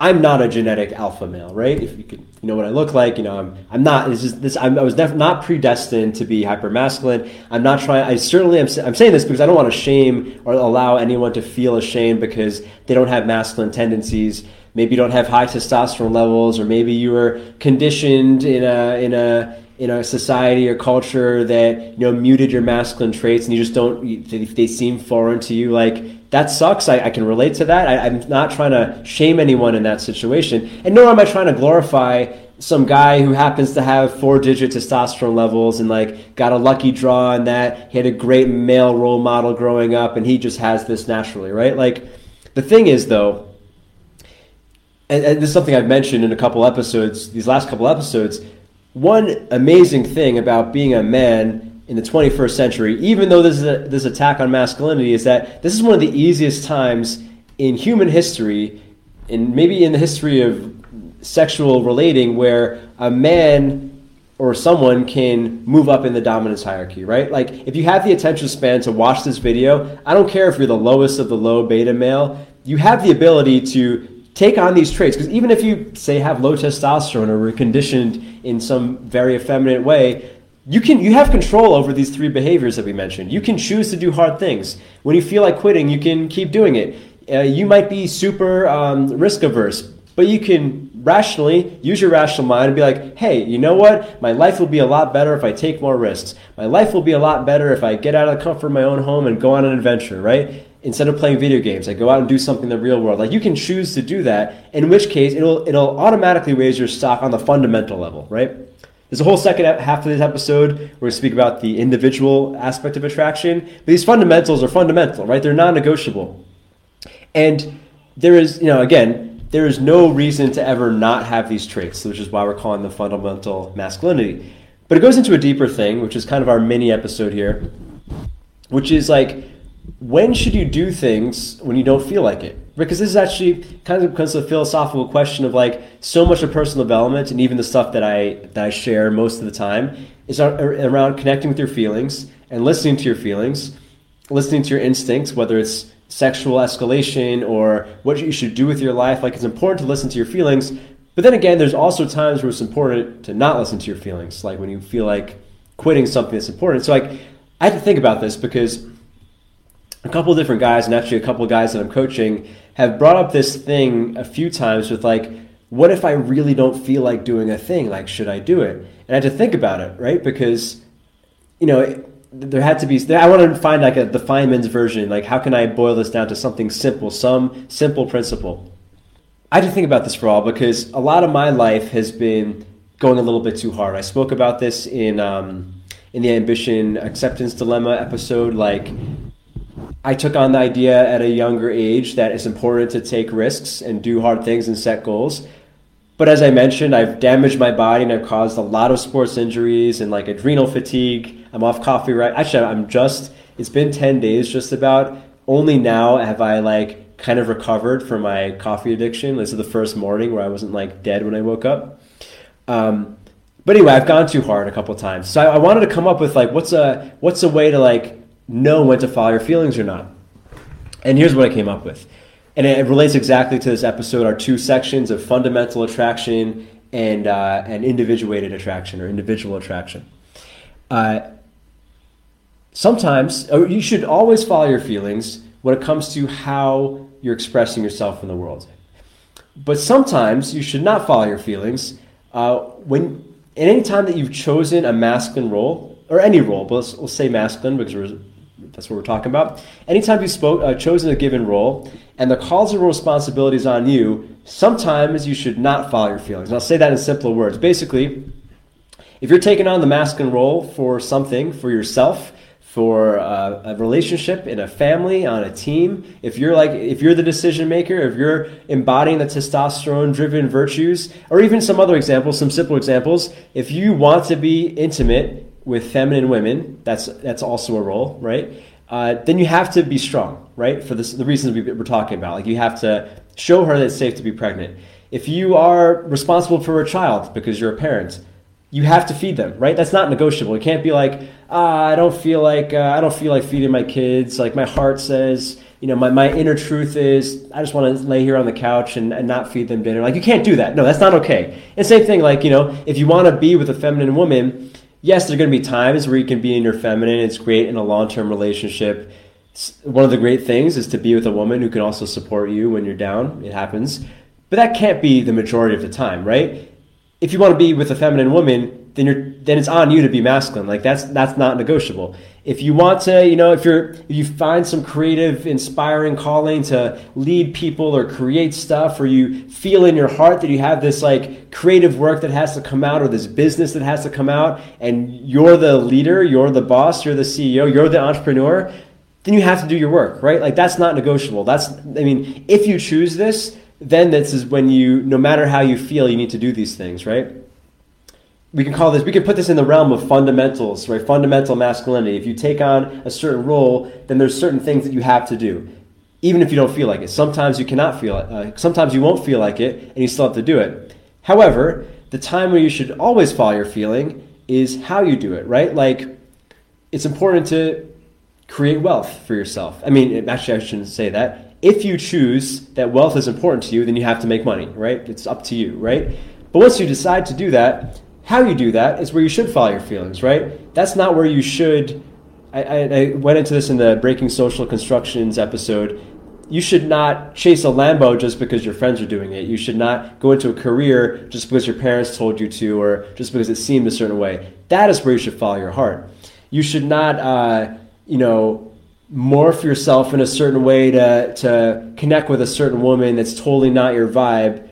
[SPEAKER 1] I'm not a genetic alpha male, right? If you could, you know what I look like, you know, I'm, I'm not. It's just this. I'm, i was def- not predestined to be hyper masculine. I'm not trying. I certainly am. I'm saying this because I don't want to shame or allow anyone to feel ashamed because they don't have masculine tendencies. Maybe you don't have high testosterone levels, or maybe you were conditioned in a in a in a society or culture that you know muted your masculine traits and you just don't they seem foreign to you like that sucks. I, I can relate to that. I, i'm not trying to shame anyone in that situation. And nor am i trying to glorify some guy who happens to have four digit testosterone levels and like got a lucky draw on that. He had a great male role model growing up and he just has this naturally right? Like the thing is though and, and this is something i've mentioned in a couple episodes these last couple episodes one amazing thing about being a man in the 21st century, even though this is a, this attack on masculinity, is that this is one of the easiest times in human history, and maybe in the history of sexual relating, where a man or someone can move up in the dominance hierarchy, right? Like if you have the attention span to watch this video, I don't care if you're the lowest of the low beta male, you have the ability to take on these traits because even if you say have low testosterone or were conditioned in some very effeminate way you can you have control over these three behaviors that we mentioned. You can choose to do hard things. When you feel like quitting you can keep doing it. Uh, you might be super um, risk averse but you can rationally use your rational mind and be like hey you know what? My life will be a lot better if i take more risks. My life will be a lot better if i get out of the comfort of my own home and go on an adventure right instead of playing video games, I go out and do something in the real world. Like you can choose to do that, in which case it'll it'll automatically raise your stock on the fundamental level, right? There's a whole second half of this episode where we speak about the individual aspect of attraction. But these fundamentals are fundamental, right? They're non-negotiable. And there is, you know, again, there is no reason to ever not have these traits, which is why we're calling them fundamental masculinity. But it goes into a deeper thing, which is kind of our mini episode here, which is like when should you do things when you don't feel like it? Because this is actually kind of becomes a philosophical question of like so much of personal development and even the stuff that I that I share most of the time is around connecting with your feelings and listening to your feelings, listening to your instincts, whether it's sexual escalation or what you should do with your life. Like it's important to listen to your feelings, but then again, there's also times where it's important to not listen to your feelings, like when you feel like quitting something that's important. So like I had to think about this because a couple of different guys, and actually a couple guys that I'm coaching, have brought up this thing a few times with like, what if I really don't feel like doing a thing? Like, should I do it? And I had to think about it, right? Because, you know, there had to be, I wanted to find like a, the Feynman's version. Like, how can I boil this down to something simple, some simple principle? I had to think about this for all because a lot of my life has been going a little bit too hard. I spoke about this in, um, in the ambition acceptance dilemma episode. Like, I took on the idea at a younger age that it's important to take risks and do hard things and set goals. But as I mentioned, I've damaged my body and I've caused a lot of sports injuries and like adrenal fatigue. I'm off coffee right. Actually, I'm just, it's been 10 days just about. Only now have I like kind of recovered from my coffee addiction. This is the first morning where I wasn't like dead when I woke up. Um, but anyway, I've gone too hard a couple times. So I, I wanted to come up with like, what's a, what's a way to like know when to follow your feelings or not. And here's what I came up with. And it relates exactly to this episode our two sections of fundamental attraction and, uh, and individuated attraction or individual attraction. Uh, sometimes, you should always follow your feelings when it comes to how you're expressing yourself in the world. But sometimes you should not follow your feelings uh, when, at any time that you've chosen a masculine role, or any role, but let's, let's say masculine because we're that's what we're talking about. Anytime you've spoke, uh, chosen a given role and the calls and responsibilities on you, sometimes you should not follow your feelings. And I'll say that in simpler words. Basically, if you're taking on the masculine role for something, for yourself, for uh, a relationship in a family on a team if you're like if you're the decision maker if you're embodying the testosterone driven virtues or even some other examples some simple examples if you want to be intimate with feminine women, that's that's also a role, right? Uh, then you have to be strong, right? For this, the reasons we, we're talking about. Like you have to show her that it's safe to be pregnant. If you are responsible for a child because you're a parent, you have to feed them, right? That's not negotiable. It can't be like, ah, I don't feel like uh, I don't feel like feeding my kids. Like my heart says, you know, my, my inner truth is I just want to lay here on the couch and, and not feed them dinner. Like you can't do that. No, that's not okay. And same thing, like, you know, if you want to be with a feminine woman, yes, there are going to be times where you can be in your feminine. It's great in a long term relationship. one of the great things is to be with a woman who can also support you when you're down. It happens. But that can't be the majority of the time, right? If you want to be with a feminine woman, then you're then it's on you to be masculine. Like that's that's not negotiable. If you want to, you know, if you're if you find some creative, inspiring calling to lead people or create stuff, or you feel in your heart that you have this like creative work that has to come out, or this business that has to come out, and you're the leader, you're the boss, you're the CEO, you're the entrepreneur, then you have to do your work, right? Like that's not negotiable. That's I mean, if you choose this, then this is when you, no matter how you feel, you need to do these things, right? We can call this we can put this in the realm of fundamentals right? Fundamental masculinity. If you take on a certain role then there's certain things that you have to do even if you don't feel like it. Sometimes you cannot feel it uh, sometimes you won't feel like it and you still have to do it. However the time where you should always follow your feeling is how you do it right? Like it's important to create wealth for yourself. I mean actually i shouldn't say that. If you choose that wealth is important to you then you have to make money right? It's up to you right? But once you decide to do that how you do that is where you should follow your feelings, right? That's not where you should. I, I, I went into this in the Breaking Social Constructions episode. You should not chase a Lambo just because your friends are doing it. You should not go into a career just because your parents told you to or just because it seemed a certain way. That is where you should follow your heart. You should not, uh, you know, morph yourself in a certain way to, to connect with a certain woman that's totally not your vibe.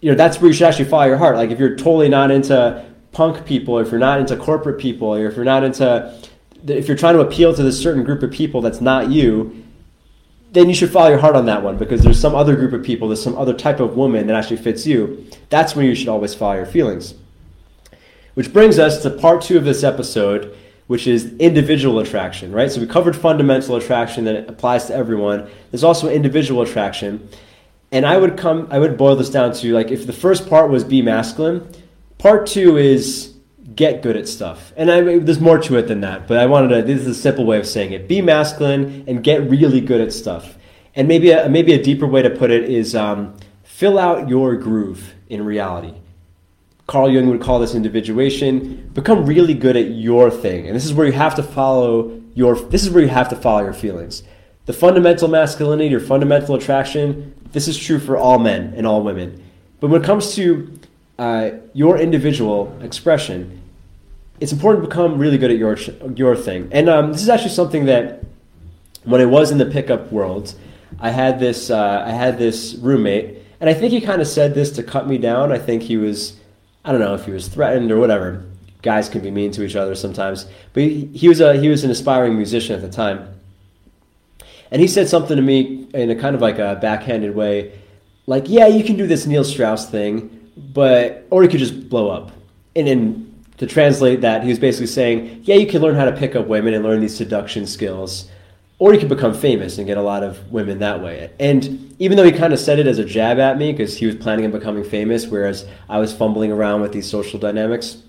[SPEAKER 1] You know, that's where you should actually follow your heart. Like if you're totally not into punk people, if you're not into corporate people, or if you're not into, if you're trying to appeal to this certain group of people that's not you, then you should follow your heart on that one because there's some other group of people, there's some other type of woman that actually fits you. That's when you should always follow your feelings. Which brings us to part two of this episode, which is individual attraction, right? So we covered fundamental attraction that applies to everyone. There's also individual attraction. And I would come, I would boil this down to like if the first part was be masculine, Part two is get good at stuff. And I, there's more to it than that, but I wanted to, this is a simple way of saying it. Be masculine and get really good at stuff. And maybe a, maybe a deeper way to put it is um, fill out your groove in reality. Carl Jung would call this individuation. Become really good at your thing. And this is where you have to follow your, this is where you have to follow your feelings. The fundamental masculinity, your fundamental attraction, this is true for all men and all women. But when it comes to uh, your individual expression, it's important to become really good at your your thing. And um, this is actually something that when I was in the pickup world, I had this uh, I had this roommate, and I think he kind of said this to cut me down. I think he was I don't know if he was threatened or whatever. Guys can be mean to each other sometimes, but he, he was a he was an aspiring musician at the time, and he said something to me in a kind of like a backhanded way, like, "Yeah, you can do this Neil Strauss thing." But or he could just blow up. And then to translate that, he was basically saying, yeah, you can learn how to pick up women and learn these seduction skills, or you can become famous and get a lot of women that way. And even though he kind of said it as a jab at me because he was planning on becoming famous, whereas I was fumbling around with these social dynamics,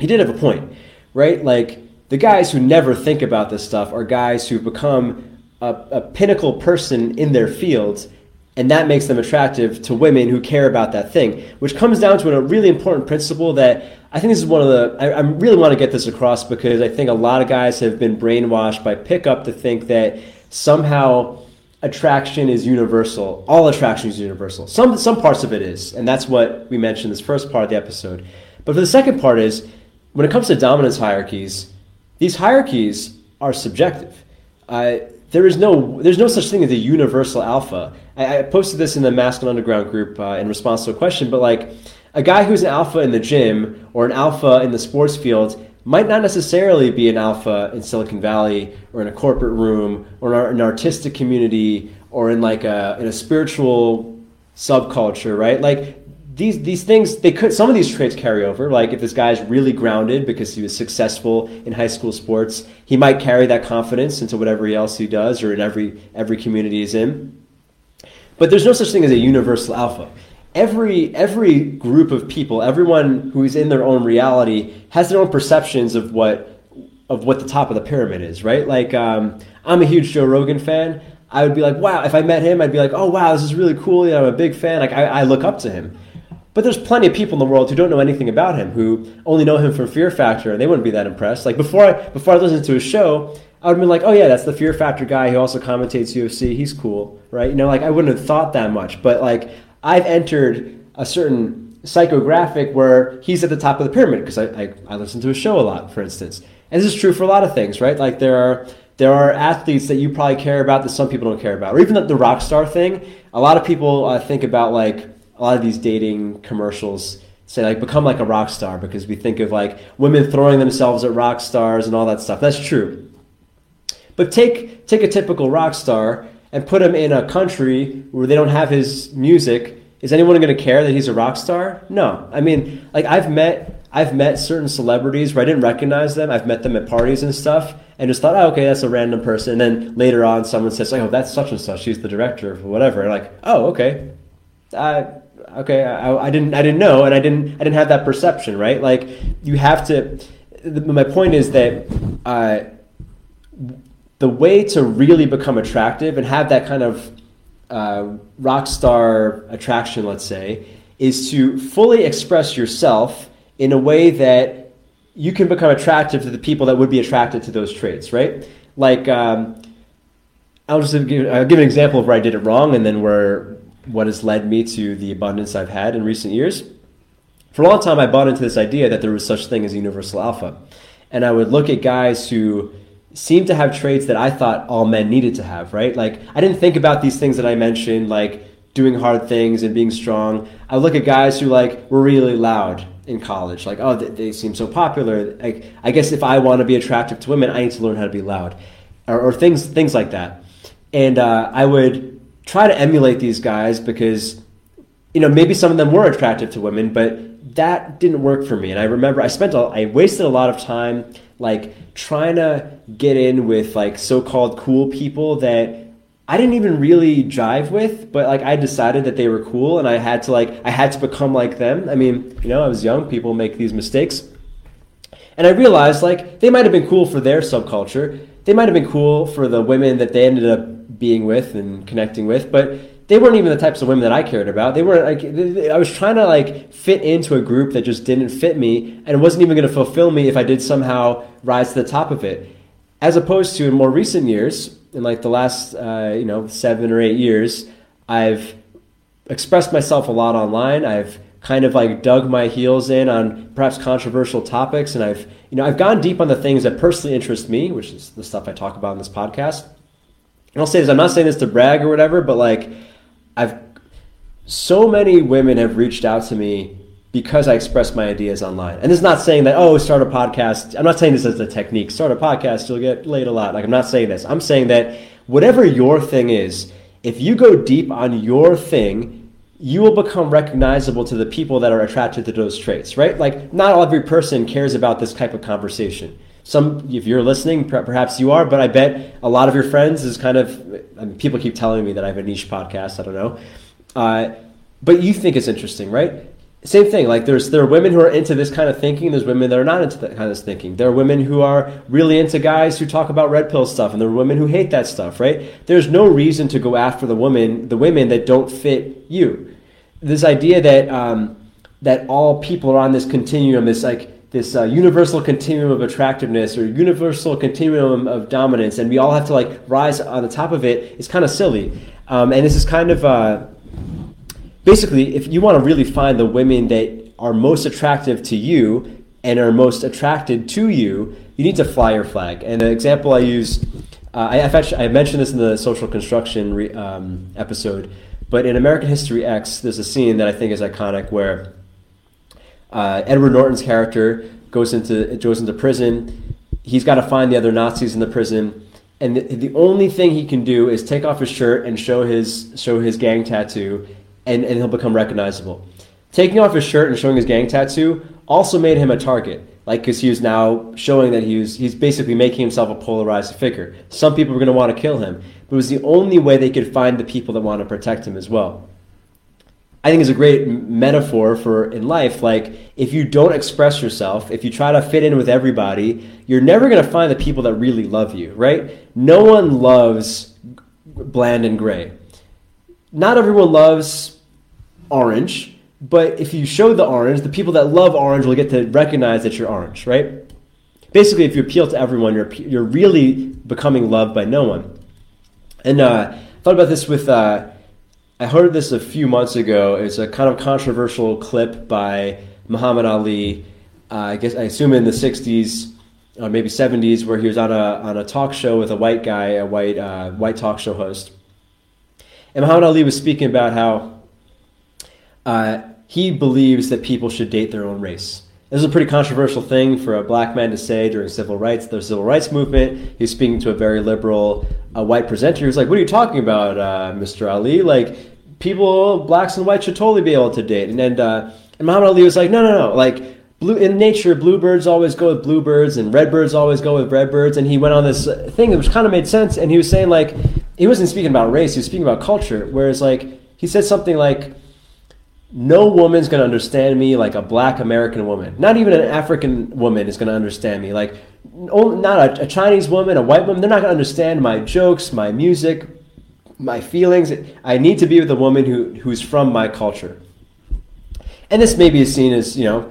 [SPEAKER 1] he did have a point, right? Like the guys who never think about this stuff are guys who become a, a pinnacle person in their fields and that makes them attractive to women who care about that thing which comes down to a really important principle that i think this is one of the I, I, really want to get this across because i think a lot of guys have been brainwashed by pickup to think that somehow attraction is universal. All attraction is universal. Some some parts of it is and that's what we mentioned this first part of the episode. But for the second part is when it comes to dominance hierarchies these hierarchies are subjective. Uh, there is no there's no such thing as a universal alpha. I, posted this in the Masculine Underground group uh, in response to a question, but like a guy who's an alpha in the gym or an alpha in the sports field might not necessarily be an alpha in Silicon Valley or in a corporate room or in an artistic community or in like a in a spiritual subculture, right? Like these these things they could some of these traits carry over like if this guy's really grounded because he was successful in high school sports he might carry that confidence into whatever else he does or in every every community he's in but there's no such thing as a universal alpha every every group of people everyone who is in their own reality has their own perceptions of what of what the top of the pyramid is right like um, i'm a huge joe rogan fan I would be like, wow, if I met him, I'd be like, oh, wow, this is really cool. I'm a big fan. Like, I, I look up to him. But there's plenty of people in the world who don't know anything about him, who only know him from Fear Factor, and they wouldn't be that impressed. Like before I before I listened to his show, I would have been like, oh yeah, that's the Fear Factor guy who also commentates UFC. He's cool, right? You know, like I wouldn't have thought that much. But like I've entered a certain
[SPEAKER 2] psychographic where he's at the top of the pyramid because I, I, I listen to his show a lot, for instance. And this is true for a lot of things, right? Like there are there are athletes that you probably care about that some people don't care about, or even the, the rock star thing. A lot of people uh, think about like a lot of these dating commercials say like become like a rock star because we think of like women throwing themselves at rock stars and all that stuff. That's true. But take take a typical rock star and put him in a country where they don't have his music. Is anyone going to care that he's a rock star? No. I mean, like I've met I've met certain celebrities where I didn't recognize them. I've met them at parties and stuff, and just thought, oh, okay, that's a random person. And then later on, someone says, oh, that's such and such. She's the director of whatever. And like, oh, okay, uh, okay, I, I, didn't, I didn't know, and I didn't, I didn't have that perception, right? Like, you have to. The, my point is that uh, the way to really become attractive and have that kind of uh, rock star attraction, let's say, is to fully express yourself in a way that you can become attractive to the people that would be attracted to those traits, right? Like, um, I'll just give, I'll give an example of where I did it wrong and then where what has led me to the abundance I've had in recent years. For a long time, I bought into this idea that there was such thing as universal alpha. And I would look at guys who seemed to have traits that I thought all men needed to have, right? Like, I didn't think about these things that I mentioned, like doing hard things and being strong. I look at guys who like were really loud in college. Like, oh, they, they seem so popular. Like, I guess if I want to be attractive to women, I need to learn how to be loud, or, or things things like that. And uh, I would try to emulate these guys because, you know, maybe some of them were attractive to women, but that didn't work for me. And I remember I spent a, I wasted a lot of time like trying to get in with like so-called cool people that I didn't even really jive with, but like I decided that they were cool and I had to like I had to become like them. I mean, you know, I was young, people make these mistakes. And I realized like they might have been cool for their subculture. They might have been cool for the women that they ended up being with and connecting with, but they weren't even the types of women that I cared about. They weren't like I was trying to like fit into a group that just didn't fit me and it wasn't even going to fulfill me if I did somehow rise to the top of it. As opposed to in more recent years, in like the last uh, you know seven or eight years, I've expressed myself a lot online. I've kind of like dug my heels in on perhaps controversial topics, and I've you know I've gone deep on the things that personally interest me, which is the stuff I talk about in this podcast. And I'll say this: I'm not saying this to brag or whatever, but like I've so many women have reached out to me because I express my ideas online. And this is not saying that, oh, start a podcast. I'm not saying this as a technique. Start a podcast, you'll get laid a lot. Like, I'm not saying this. I'm saying that whatever your thing is, if you go deep on your thing, you will become recognizable to the people that are attracted to those traits, right? Like, not every person cares about this type of conversation. Some, if you're listening, perhaps you are, but I bet a lot of your friends is kind of, I mean, people keep telling me that I have a niche podcast. I don't know. Uh, but you think it's interesting, right? Same thing like there's there are women who are into this kind of thinking there's women that are not into that kind of thinking. There are women who are really into guys who talk about red pill stuff and there are women who hate that stuff right? There's no reason to go after the women the women that don't fit you. This idea that um, that all people are on this continuum this like this uh, universal continuum of attractiveness or universal continuum of dominance and we all have to like rise on the top of it is kind of silly. Um, and this is kind of uh, basically, if you want to really find the women that are most attractive to you and are most attracted to you, you need to fly your flag. And the example I use, uh, I, have actually, I mentioned this in the social construction re, um, episode, but in American History X, there's a scene that I think is iconic where uh, Edward Norton's character goes into goes into prison. He's got to find the other Nazis in the prison, and the, the only thing he can do is take off his shirt and show his show his gang tattoo and, and he'll become recognizable. Taking off his shirt and showing his gang tattoo also made him a target, like because he was now showing that he was he's basically making himself a polarized figure. Some people were going to want to kill him, but it was the only way they could find the people that want to protect him as well. I think is a great metaphor for in life. Like if you don't express yourself, if you try to fit in with everybody, you're never going to find the people that really love you, right? No one loves bland and gray not everyone loves orange, but if you show the orange, the people that love orange will get to recognize that you're orange, right? Basically, if you appeal to everyone, you're, you're really becoming loved by no one. And uh, I thought about this with uh, I heard this a few months ago. It's a kind of controversial clip by Muhammad Ali. Uh, I guess I assume in the '60s or maybe '70s, where he was on a on a talk show with a white guy, a white uh, white talk show host, and Muhammad Ali was speaking about how uh, he believes that people should date their own race. This is a pretty controversial thing for a black man to say during civil rights, the civil rights movement. He's speaking to a very liberal uh, white presenter. who's like, "What are you talking about, uh, Mr. Ali? Like, people, blacks and whites, should totally be able to date." And and, uh, and Muhammad Ali was like, "No, no, no. Like, blue in nature, bluebirds always go with bluebirds, and redbirds always go with redbirds." And he went on this thing which kind of made sense. And he was saying like, he wasn't speaking about race. He was speaking about culture. Whereas like he said something like no woman's going to understand me like a black American woman. Not even an African woman is going to understand me. Like, not a, a, Chinese woman, a white woman, they're not going to understand my jokes, my music, my feelings. I need to be with a woman who, who's from my culture. And this maybe is seen as, you know,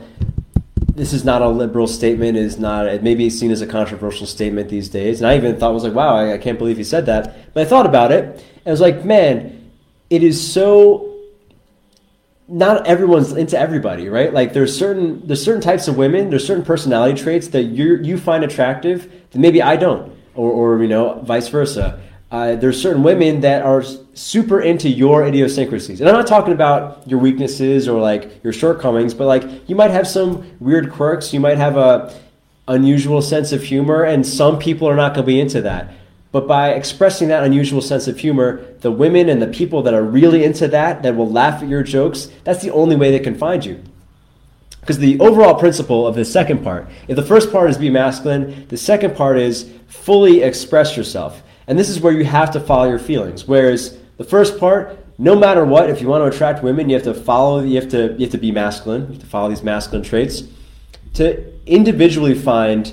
[SPEAKER 2] this is not a liberal statement, is not, it may be seen as a controversial statement these days. And I even thought, was like, wow, I, I can't believe he said that. But I thought about it, and I was like, man, it is so not everyone's into everybody, right? Like there's certain there's certain types of women, there's certain personality traits that you you find attractive that maybe I don't, or or you know vice versa. Uh, there's certain women that are super into your idiosyncrasies, and I'm not talking about your weaknesses or like your shortcomings, but like you might have some weird quirks, you might have a unusual sense of humor, and some people are not going to be into that. But by expressing that unusual sense of humor, the women and the people that are really into that, that will laugh at your jokes, that's the only way they can find you. Because the overall principle of the second part, if the first part is be masculine, the second part is fully express yourself. And this is where you have to follow your feelings. Whereas the first part, no matter what, if you want to attract women, you have to follow, you have to, you have to be masculine, you have to follow these masculine traits. To individually find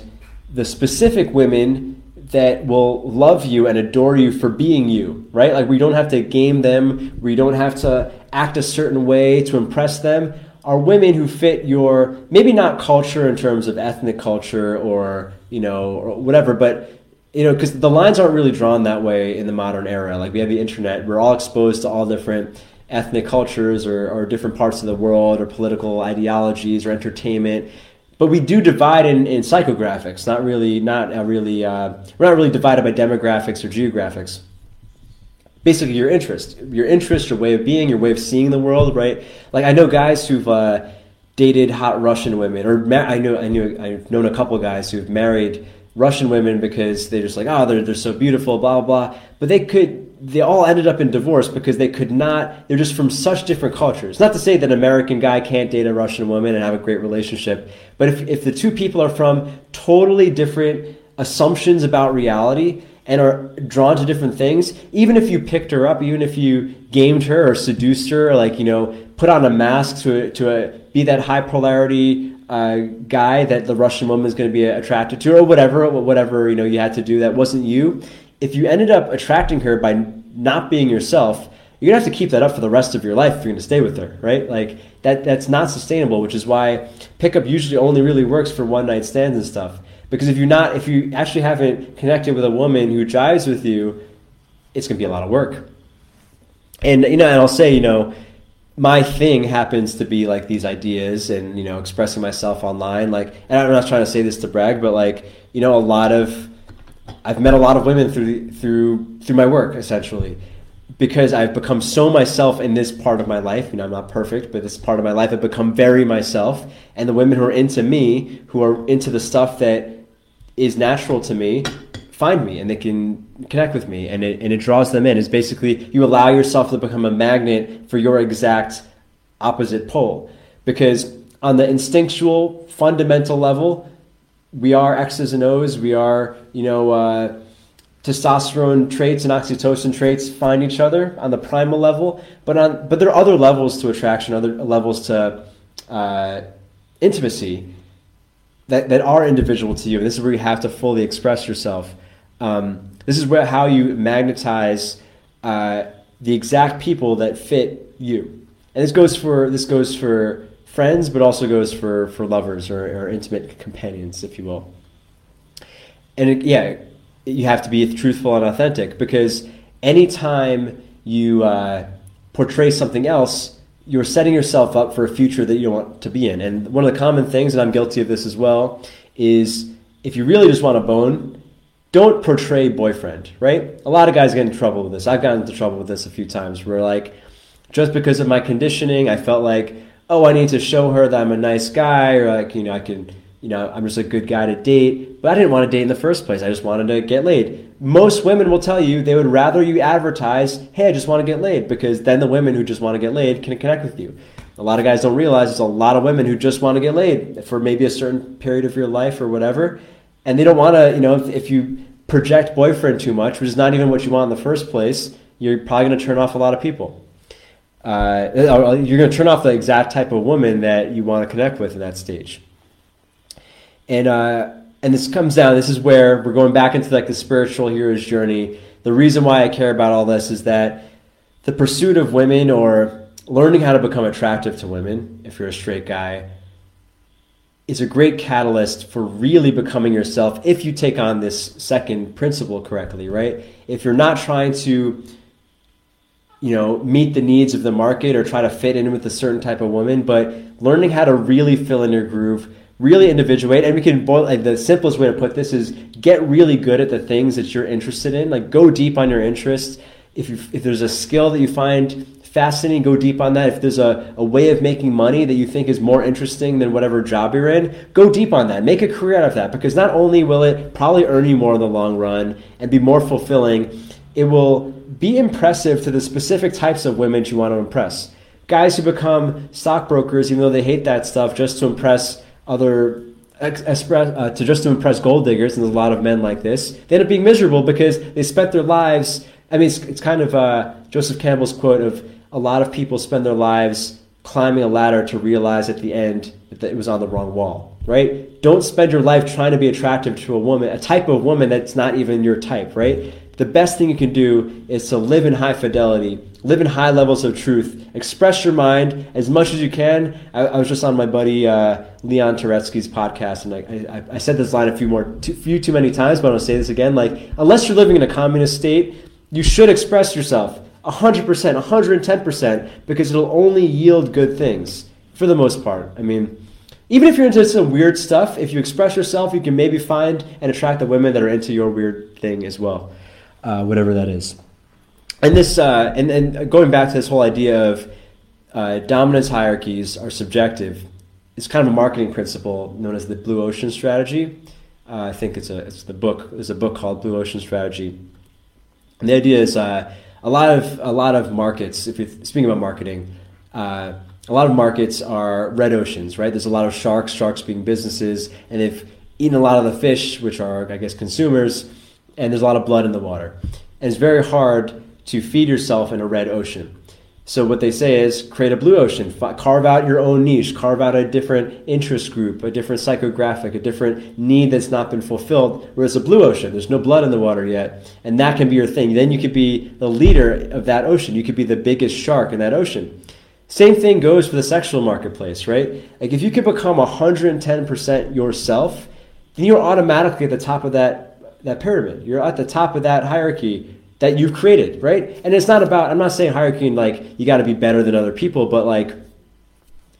[SPEAKER 2] the specific women that will love you and adore you for being you, right? Like we don't have to game them, we don't have to act a certain way to impress them. Are women who fit your maybe not culture in terms of ethnic culture or you know or whatever, but you know because the lines aren't really drawn that way in the modern era. Like we have the internet, we're all exposed to all different ethnic cultures or, or different parts of the world or political ideologies or entertainment but we do divide in, in psychographics, not really, not really, uh, we're not really divided by demographics or geographics. Basically, your interest, your interest, your way of being, your way of seeing the world, right? Like I know guys who've uh, dated hot Russian women, or ma- I know I knew I've known a couple guys who've married Russian women because they're just like, oh, they're they're so beautiful, blah blah blah. But they could they all ended up in divorce because they could not they're just from such different cultures not to say that an american guy can't date a russian woman and have a great relationship but if, if the two people are from totally different assumptions about reality and are drawn to different things even if you picked her up even if you gamed her or seduced her or like you know put on a mask to, to a, be that high polarity uh, guy that the russian woman is going to be attracted to or whatever whatever you know you had to do that wasn't you if you ended up attracting her by not being yourself, you're gonna have to keep that up for the rest of your life if you're gonna stay with her, right? Like that that's not sustainable, which is why pickup usually only really works for one night stands and stuff. Because if you're not if you actually haven't connected with a woman who jives with you, it's gonna be a lot of work. And you know, and I'll say, you know, my thing happens to be like these ideas and you know expressing myself online like and i'm not trying to say this to brag but like you know a lot of I've met a lot of women through through through my work essentially because I've become so myself in this part of my life. You know, I'm not perfect, but this part of my life I've become very myself. And the women who are into me, who are into the stuff that is natural to me, find me and they can connect with me and it, and it draws them in. is basically you allow yourself to become a magnet for your exact opposite pole. Because on the instinctual, fundamental level, we are X's and O's. We are, you know, uh, testosterone traits and oxytocin traits find each other on the primal level. But on, but there are other levels to attraction, other levels to uh, intimacy that, that are individual to you. And this is where you have to fully express yourself. Um, this is where how you magnetize uh, the exact people that fit you. And this goes for this goes for friends, but also goes for, for lovers or, or intimate companions, if you will. And it, yeah, you have to be truthful and authentic because anytime you uh, portray something else, you're setting yourself up for a future that you don't want to be in. And one of the common things, and I'm guilty of this as well, is if you really just want a bone, don't portray boyfriend, right? A lot of guys get in trouble with this. I've gotten into trouble with this a few times where like just because of my conditioning, I felt like, oh, I need to show her that I'm a nice guy or like, you know, I can, you know, I'm just a good guy to date. But I didn't want to date in the first place. I just wanted to get laid. Most women will tell you they would rather you advertise, hey, I just want to get laid, because then the women who just want to get laid can connect with you. A lot of guys don't realize there's a lot of women who just want to get laid for maybe a certain period of your life or whatever and they don't want to, you know, if, if you project boyfriend too much, which is not even what you want in the first place, you're probably going to turn off a lot of people. Uh, you're going to turn off the exact type of woman that you want to connect with in that stage. And uh, and this comes down. This is where we're going back into like the spiritual hero's journey. The reason why I care about all this is that the pursuit of women or learning how to become attractive to women, if you're a straight guy, is a great catalyst for really becoming yourself if you take on this second principle correctly, right? If you're not trying to you know, meet the needs of the market or try to fit in with a certain type of woman, but learning how to really fill in your groove, really individuate, and we can boil like the simplest way to put this is get really good at the things that you're interested in. Like go deep on your interests. If you if there's a skill that you find fascinating, go deep on that. If there's a, a way of making money that you think is more interesting than whatever job you're in, go deep on that. Make a career out of that because not only will it probably earn you more in the long run and be more fulfilling, it will be impressive to the specific types of women you want to impress. Guys who become stockbrokers, even though they hate that stuff, just to impress other express uh, to just to impress gold diggers, and there's a lot of men like this. They end up being miserable because they spent their lives. I mean, it's, it's kind of uh, Joseph Campbell's quote of a lot of people spend their lives climbing a ladder to realize at the end that it was on the wrong wall, right? Don't spend your life trying to be attractive to a woman, a type of woman that's not even your type, right? The best thing you can do is to live in high fidelity, live in high levels of truth, express your mind as much as you can. I, I was just on my buddy uh, Leon Turetsky's podcast, and I, I, I, said this line a few more, too, few too many times, but I'm gonna say this again. Like, unless you're living in a communist state, you should express yourself 100%, 110%, because it'll only yield good things for the most part. I mean, even if you're into some weird stuff, if you express yourself, you can maybe find and attract the women that are into your weird thing as well, uh, whatever that is. And this, uh, and, and going back to this whole idea of uh, dominance hierarchies are subjective, it's kind of a marketing principle known as the blue ocean strategy. Uh, I think it's a it's the book. There's a book called Blue Ocean Strategy, and the idea is uh, a lot of a lot of markets. If you're speaking about marketing, uh, a lot of markets are red oceans, right? There's a lot of sharks, sharks being businesses, and they've eaten a lot of the fish, which are I guess consumers, and there's a lot of blood in the water. And it's very hard to feed yourself in a red ocean. So what they say is create a blue ocean, carve out your own niche, carve out a different interest group, a different psychographic, a different need that's not been fulfilled. Whereas a blue ocean, there's no blood in the water yet, and that can be your thing. Then you could be the leader of that ocean. You could be the biggest shark in that ocean. Same thing goes for the sexual marketplace, right? Like if you can become 110% yourself, then you're automatically at the top of that that pyramid. You're at the top of that hierarchy that you've created, right? And it's not about, I'm not saying hierarchy like you got to be better than other people, but like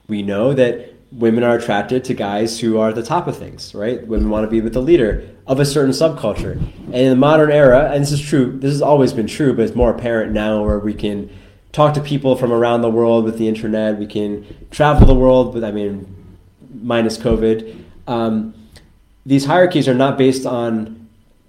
[SPEAKER 2] we know that women are attracted to guys who are at the top of things, right? Women want to be with the leader of a certain subculture. And in the modern era, and this is true, this has always been true, but it's more apparent now where we can talk to people from around the world with the internet, we can travel the world, but I mean, minus COVID. Um, these hierarchies are not based on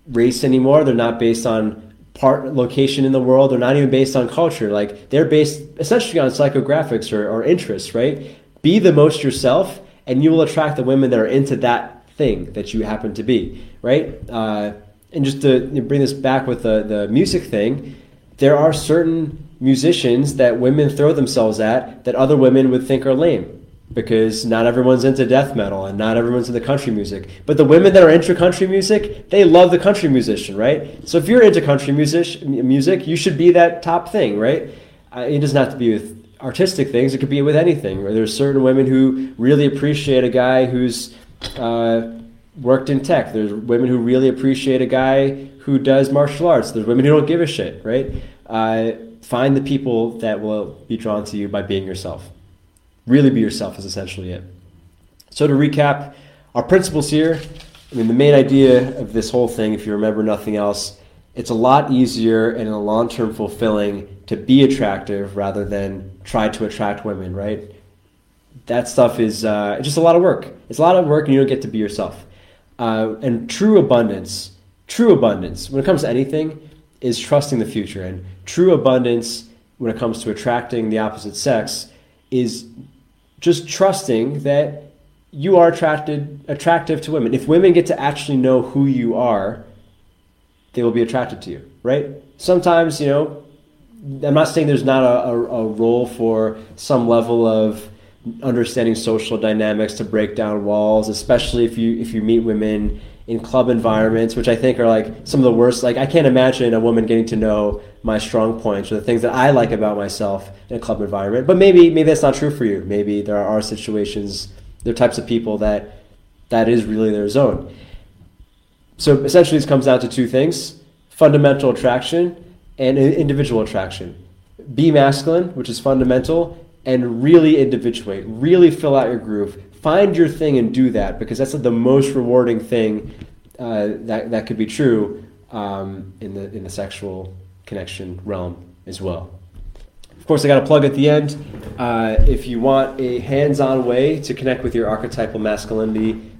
[SPEAKER 2] race anymore, they're not based on part location in the world. They're not even based on culture. Like they're based essentially on psychographics or, or interests, right? Be the most yourself, and you will attract the women that are into that thing that you happen to be, right? Uh, and just to bring this back with the, the music thing, there are certain musicians that women throw themselves at that other women would think are lame because not everyone's into death metal and not everyone's into country music. But the women that are into country music, they love the country musician, right? So if you're into country music, music, you should be that top thing, right? It doesn't have to be with artistic things; it could be with anything. There's certain women who really appreciate a guy who's uh, worked in tech. There's women who really appreciate a guy who does martial arts. There's women who don't give a shit, right? uh, find the people that will be drawn to you by being yourself. Really be yourself is essentially it. So to recap, our principles here. I mean, the main idea of this whole thing, if you remember nothing else, it's a lot easier and in long term fulfilling to be attractive rather than try to attract women, right? That stuff is uh, just a lot of work. It's a lot of work, and you don't get to be yourself. Uh, and true abundance, true abundance, when it comes to anything, is trusting the future. And true abundance, when it comes to attracting the opposite sex, is just trusting that you are attracted attractive to women. If women get to actually know who you are, they will be attracted to you, right? Sometimes, you know, I'm not saying there's not a, a, a role for some level of understanding social dynamics to break down walls, especially if you if you meet women in club environments, which I think are like some of the worst. Like I can't imagine a woman getting to know my strong points or the things that I like about myself in a club environment. But maybe maybe that's not true for you. Maybe there are situations, there are types of people that that is really their zone. So essentially, this comes down to two things: fundamental attraction and individual attraction. Be masculine, which is fundamental, and really individuate. Really fill out your groove find your thing and do that because that's the most rewarding thing uh, that that could be true um, in the in the sexual connection realm as well. Of course, I got a plug at the end. Uh, if you want a hands-on way to connect with your archetypal masculinity,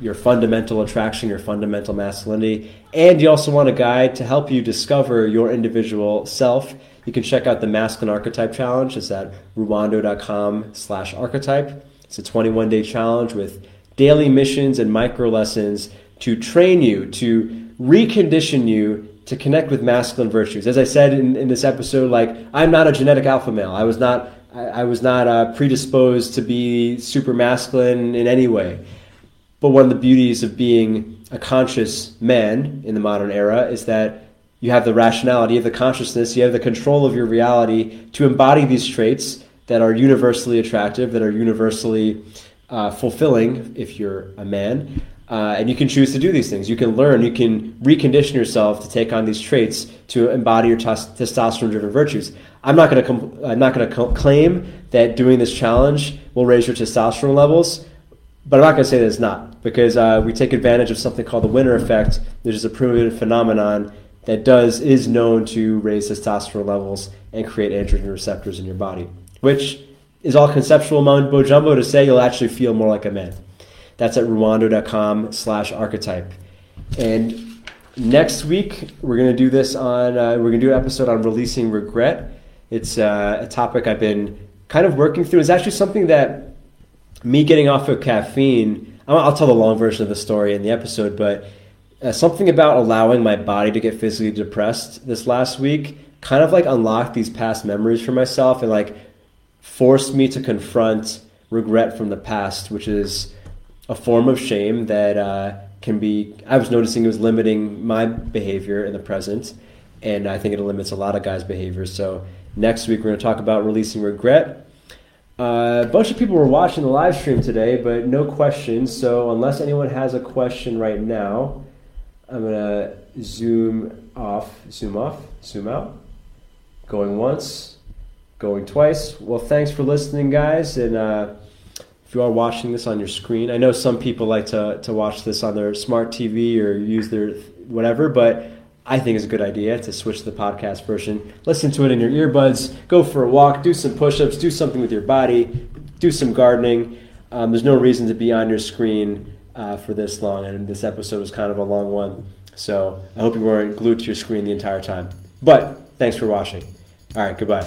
[SPEAKER 2] your fundamental attraction, your fundamental masculinity, and you also want a guide to help you discover your individual self, you can check out the Masculine Archetype Challenge. It's at ruwando.com slash archetype. It's a 21 day challenge with daily missions and micro lessons to train you, to recondition you to connect with masculine virtues. As I said in, in this episode, like I'm not a genetic alpha male. I was not I, I was not uh, predisposed to be super masculine in any way. But one of the beauties of being a conscious man in the modern era is that you have the rationality, have the consciousness, you have the control of your reality to embody these traits that are universally attractive, that are universally uh, fulfilling if you're a man. Uh, and you can choose to do these things. You can learn, you can recondition yourself to take on these traits to embody your testosterone-driven virtues. I'm not going to I'm not going to co- claim that doing this challenge will raise your testosterone levels, but I'm not going to say that it's not because uh, we take advantage of something called the winner effect, which is a proven phenomenon that does is known to raise testosterone levels and create androgen receptors in your body which is all conceptual mumbo jumbo to say you'll actually feel more like a man. That's at ruwando.com slash archetype. And next week, we're going to do this on, uh, we're going to do an episode on releasing regret. It's uh, a topic I've been kind of working through. It's actually something that me getting off of caffeine, I'll tell the long version of the story in the episode, but uh, something about allowing my body to get physically depressed this last week kind of like unlocked these past memories for myself and like forced me to confront regret from the past, which is a form of shame that uh, can be. I was noticing it was limiting my behavior in the present, and I think it limits a lot of guys' behavior. So next week we're going to talk about releasing regret. Uh, a bunch of people were watching the live stream today, but no questions. So unless anyone has a question right now, I'm gonna zoom off, zoom off, zoom out. Going once, going twice. Well, thanks for listening, guys. And uh, if you are watching this on your screen, I know some people like to, to watch this on their smart TV or use their whatever, but I think it's a good idea to switch to the podcast version. Listen to it in your earbuds, go for a walk, do some push ups, do something with your body, do some gardening. Um, there's no reason to be on your screen uh, for this long, and this episode was kind of a long one. So I hope you weren't glued to your screen the entire time. But thanks for watching. All right, goodbye.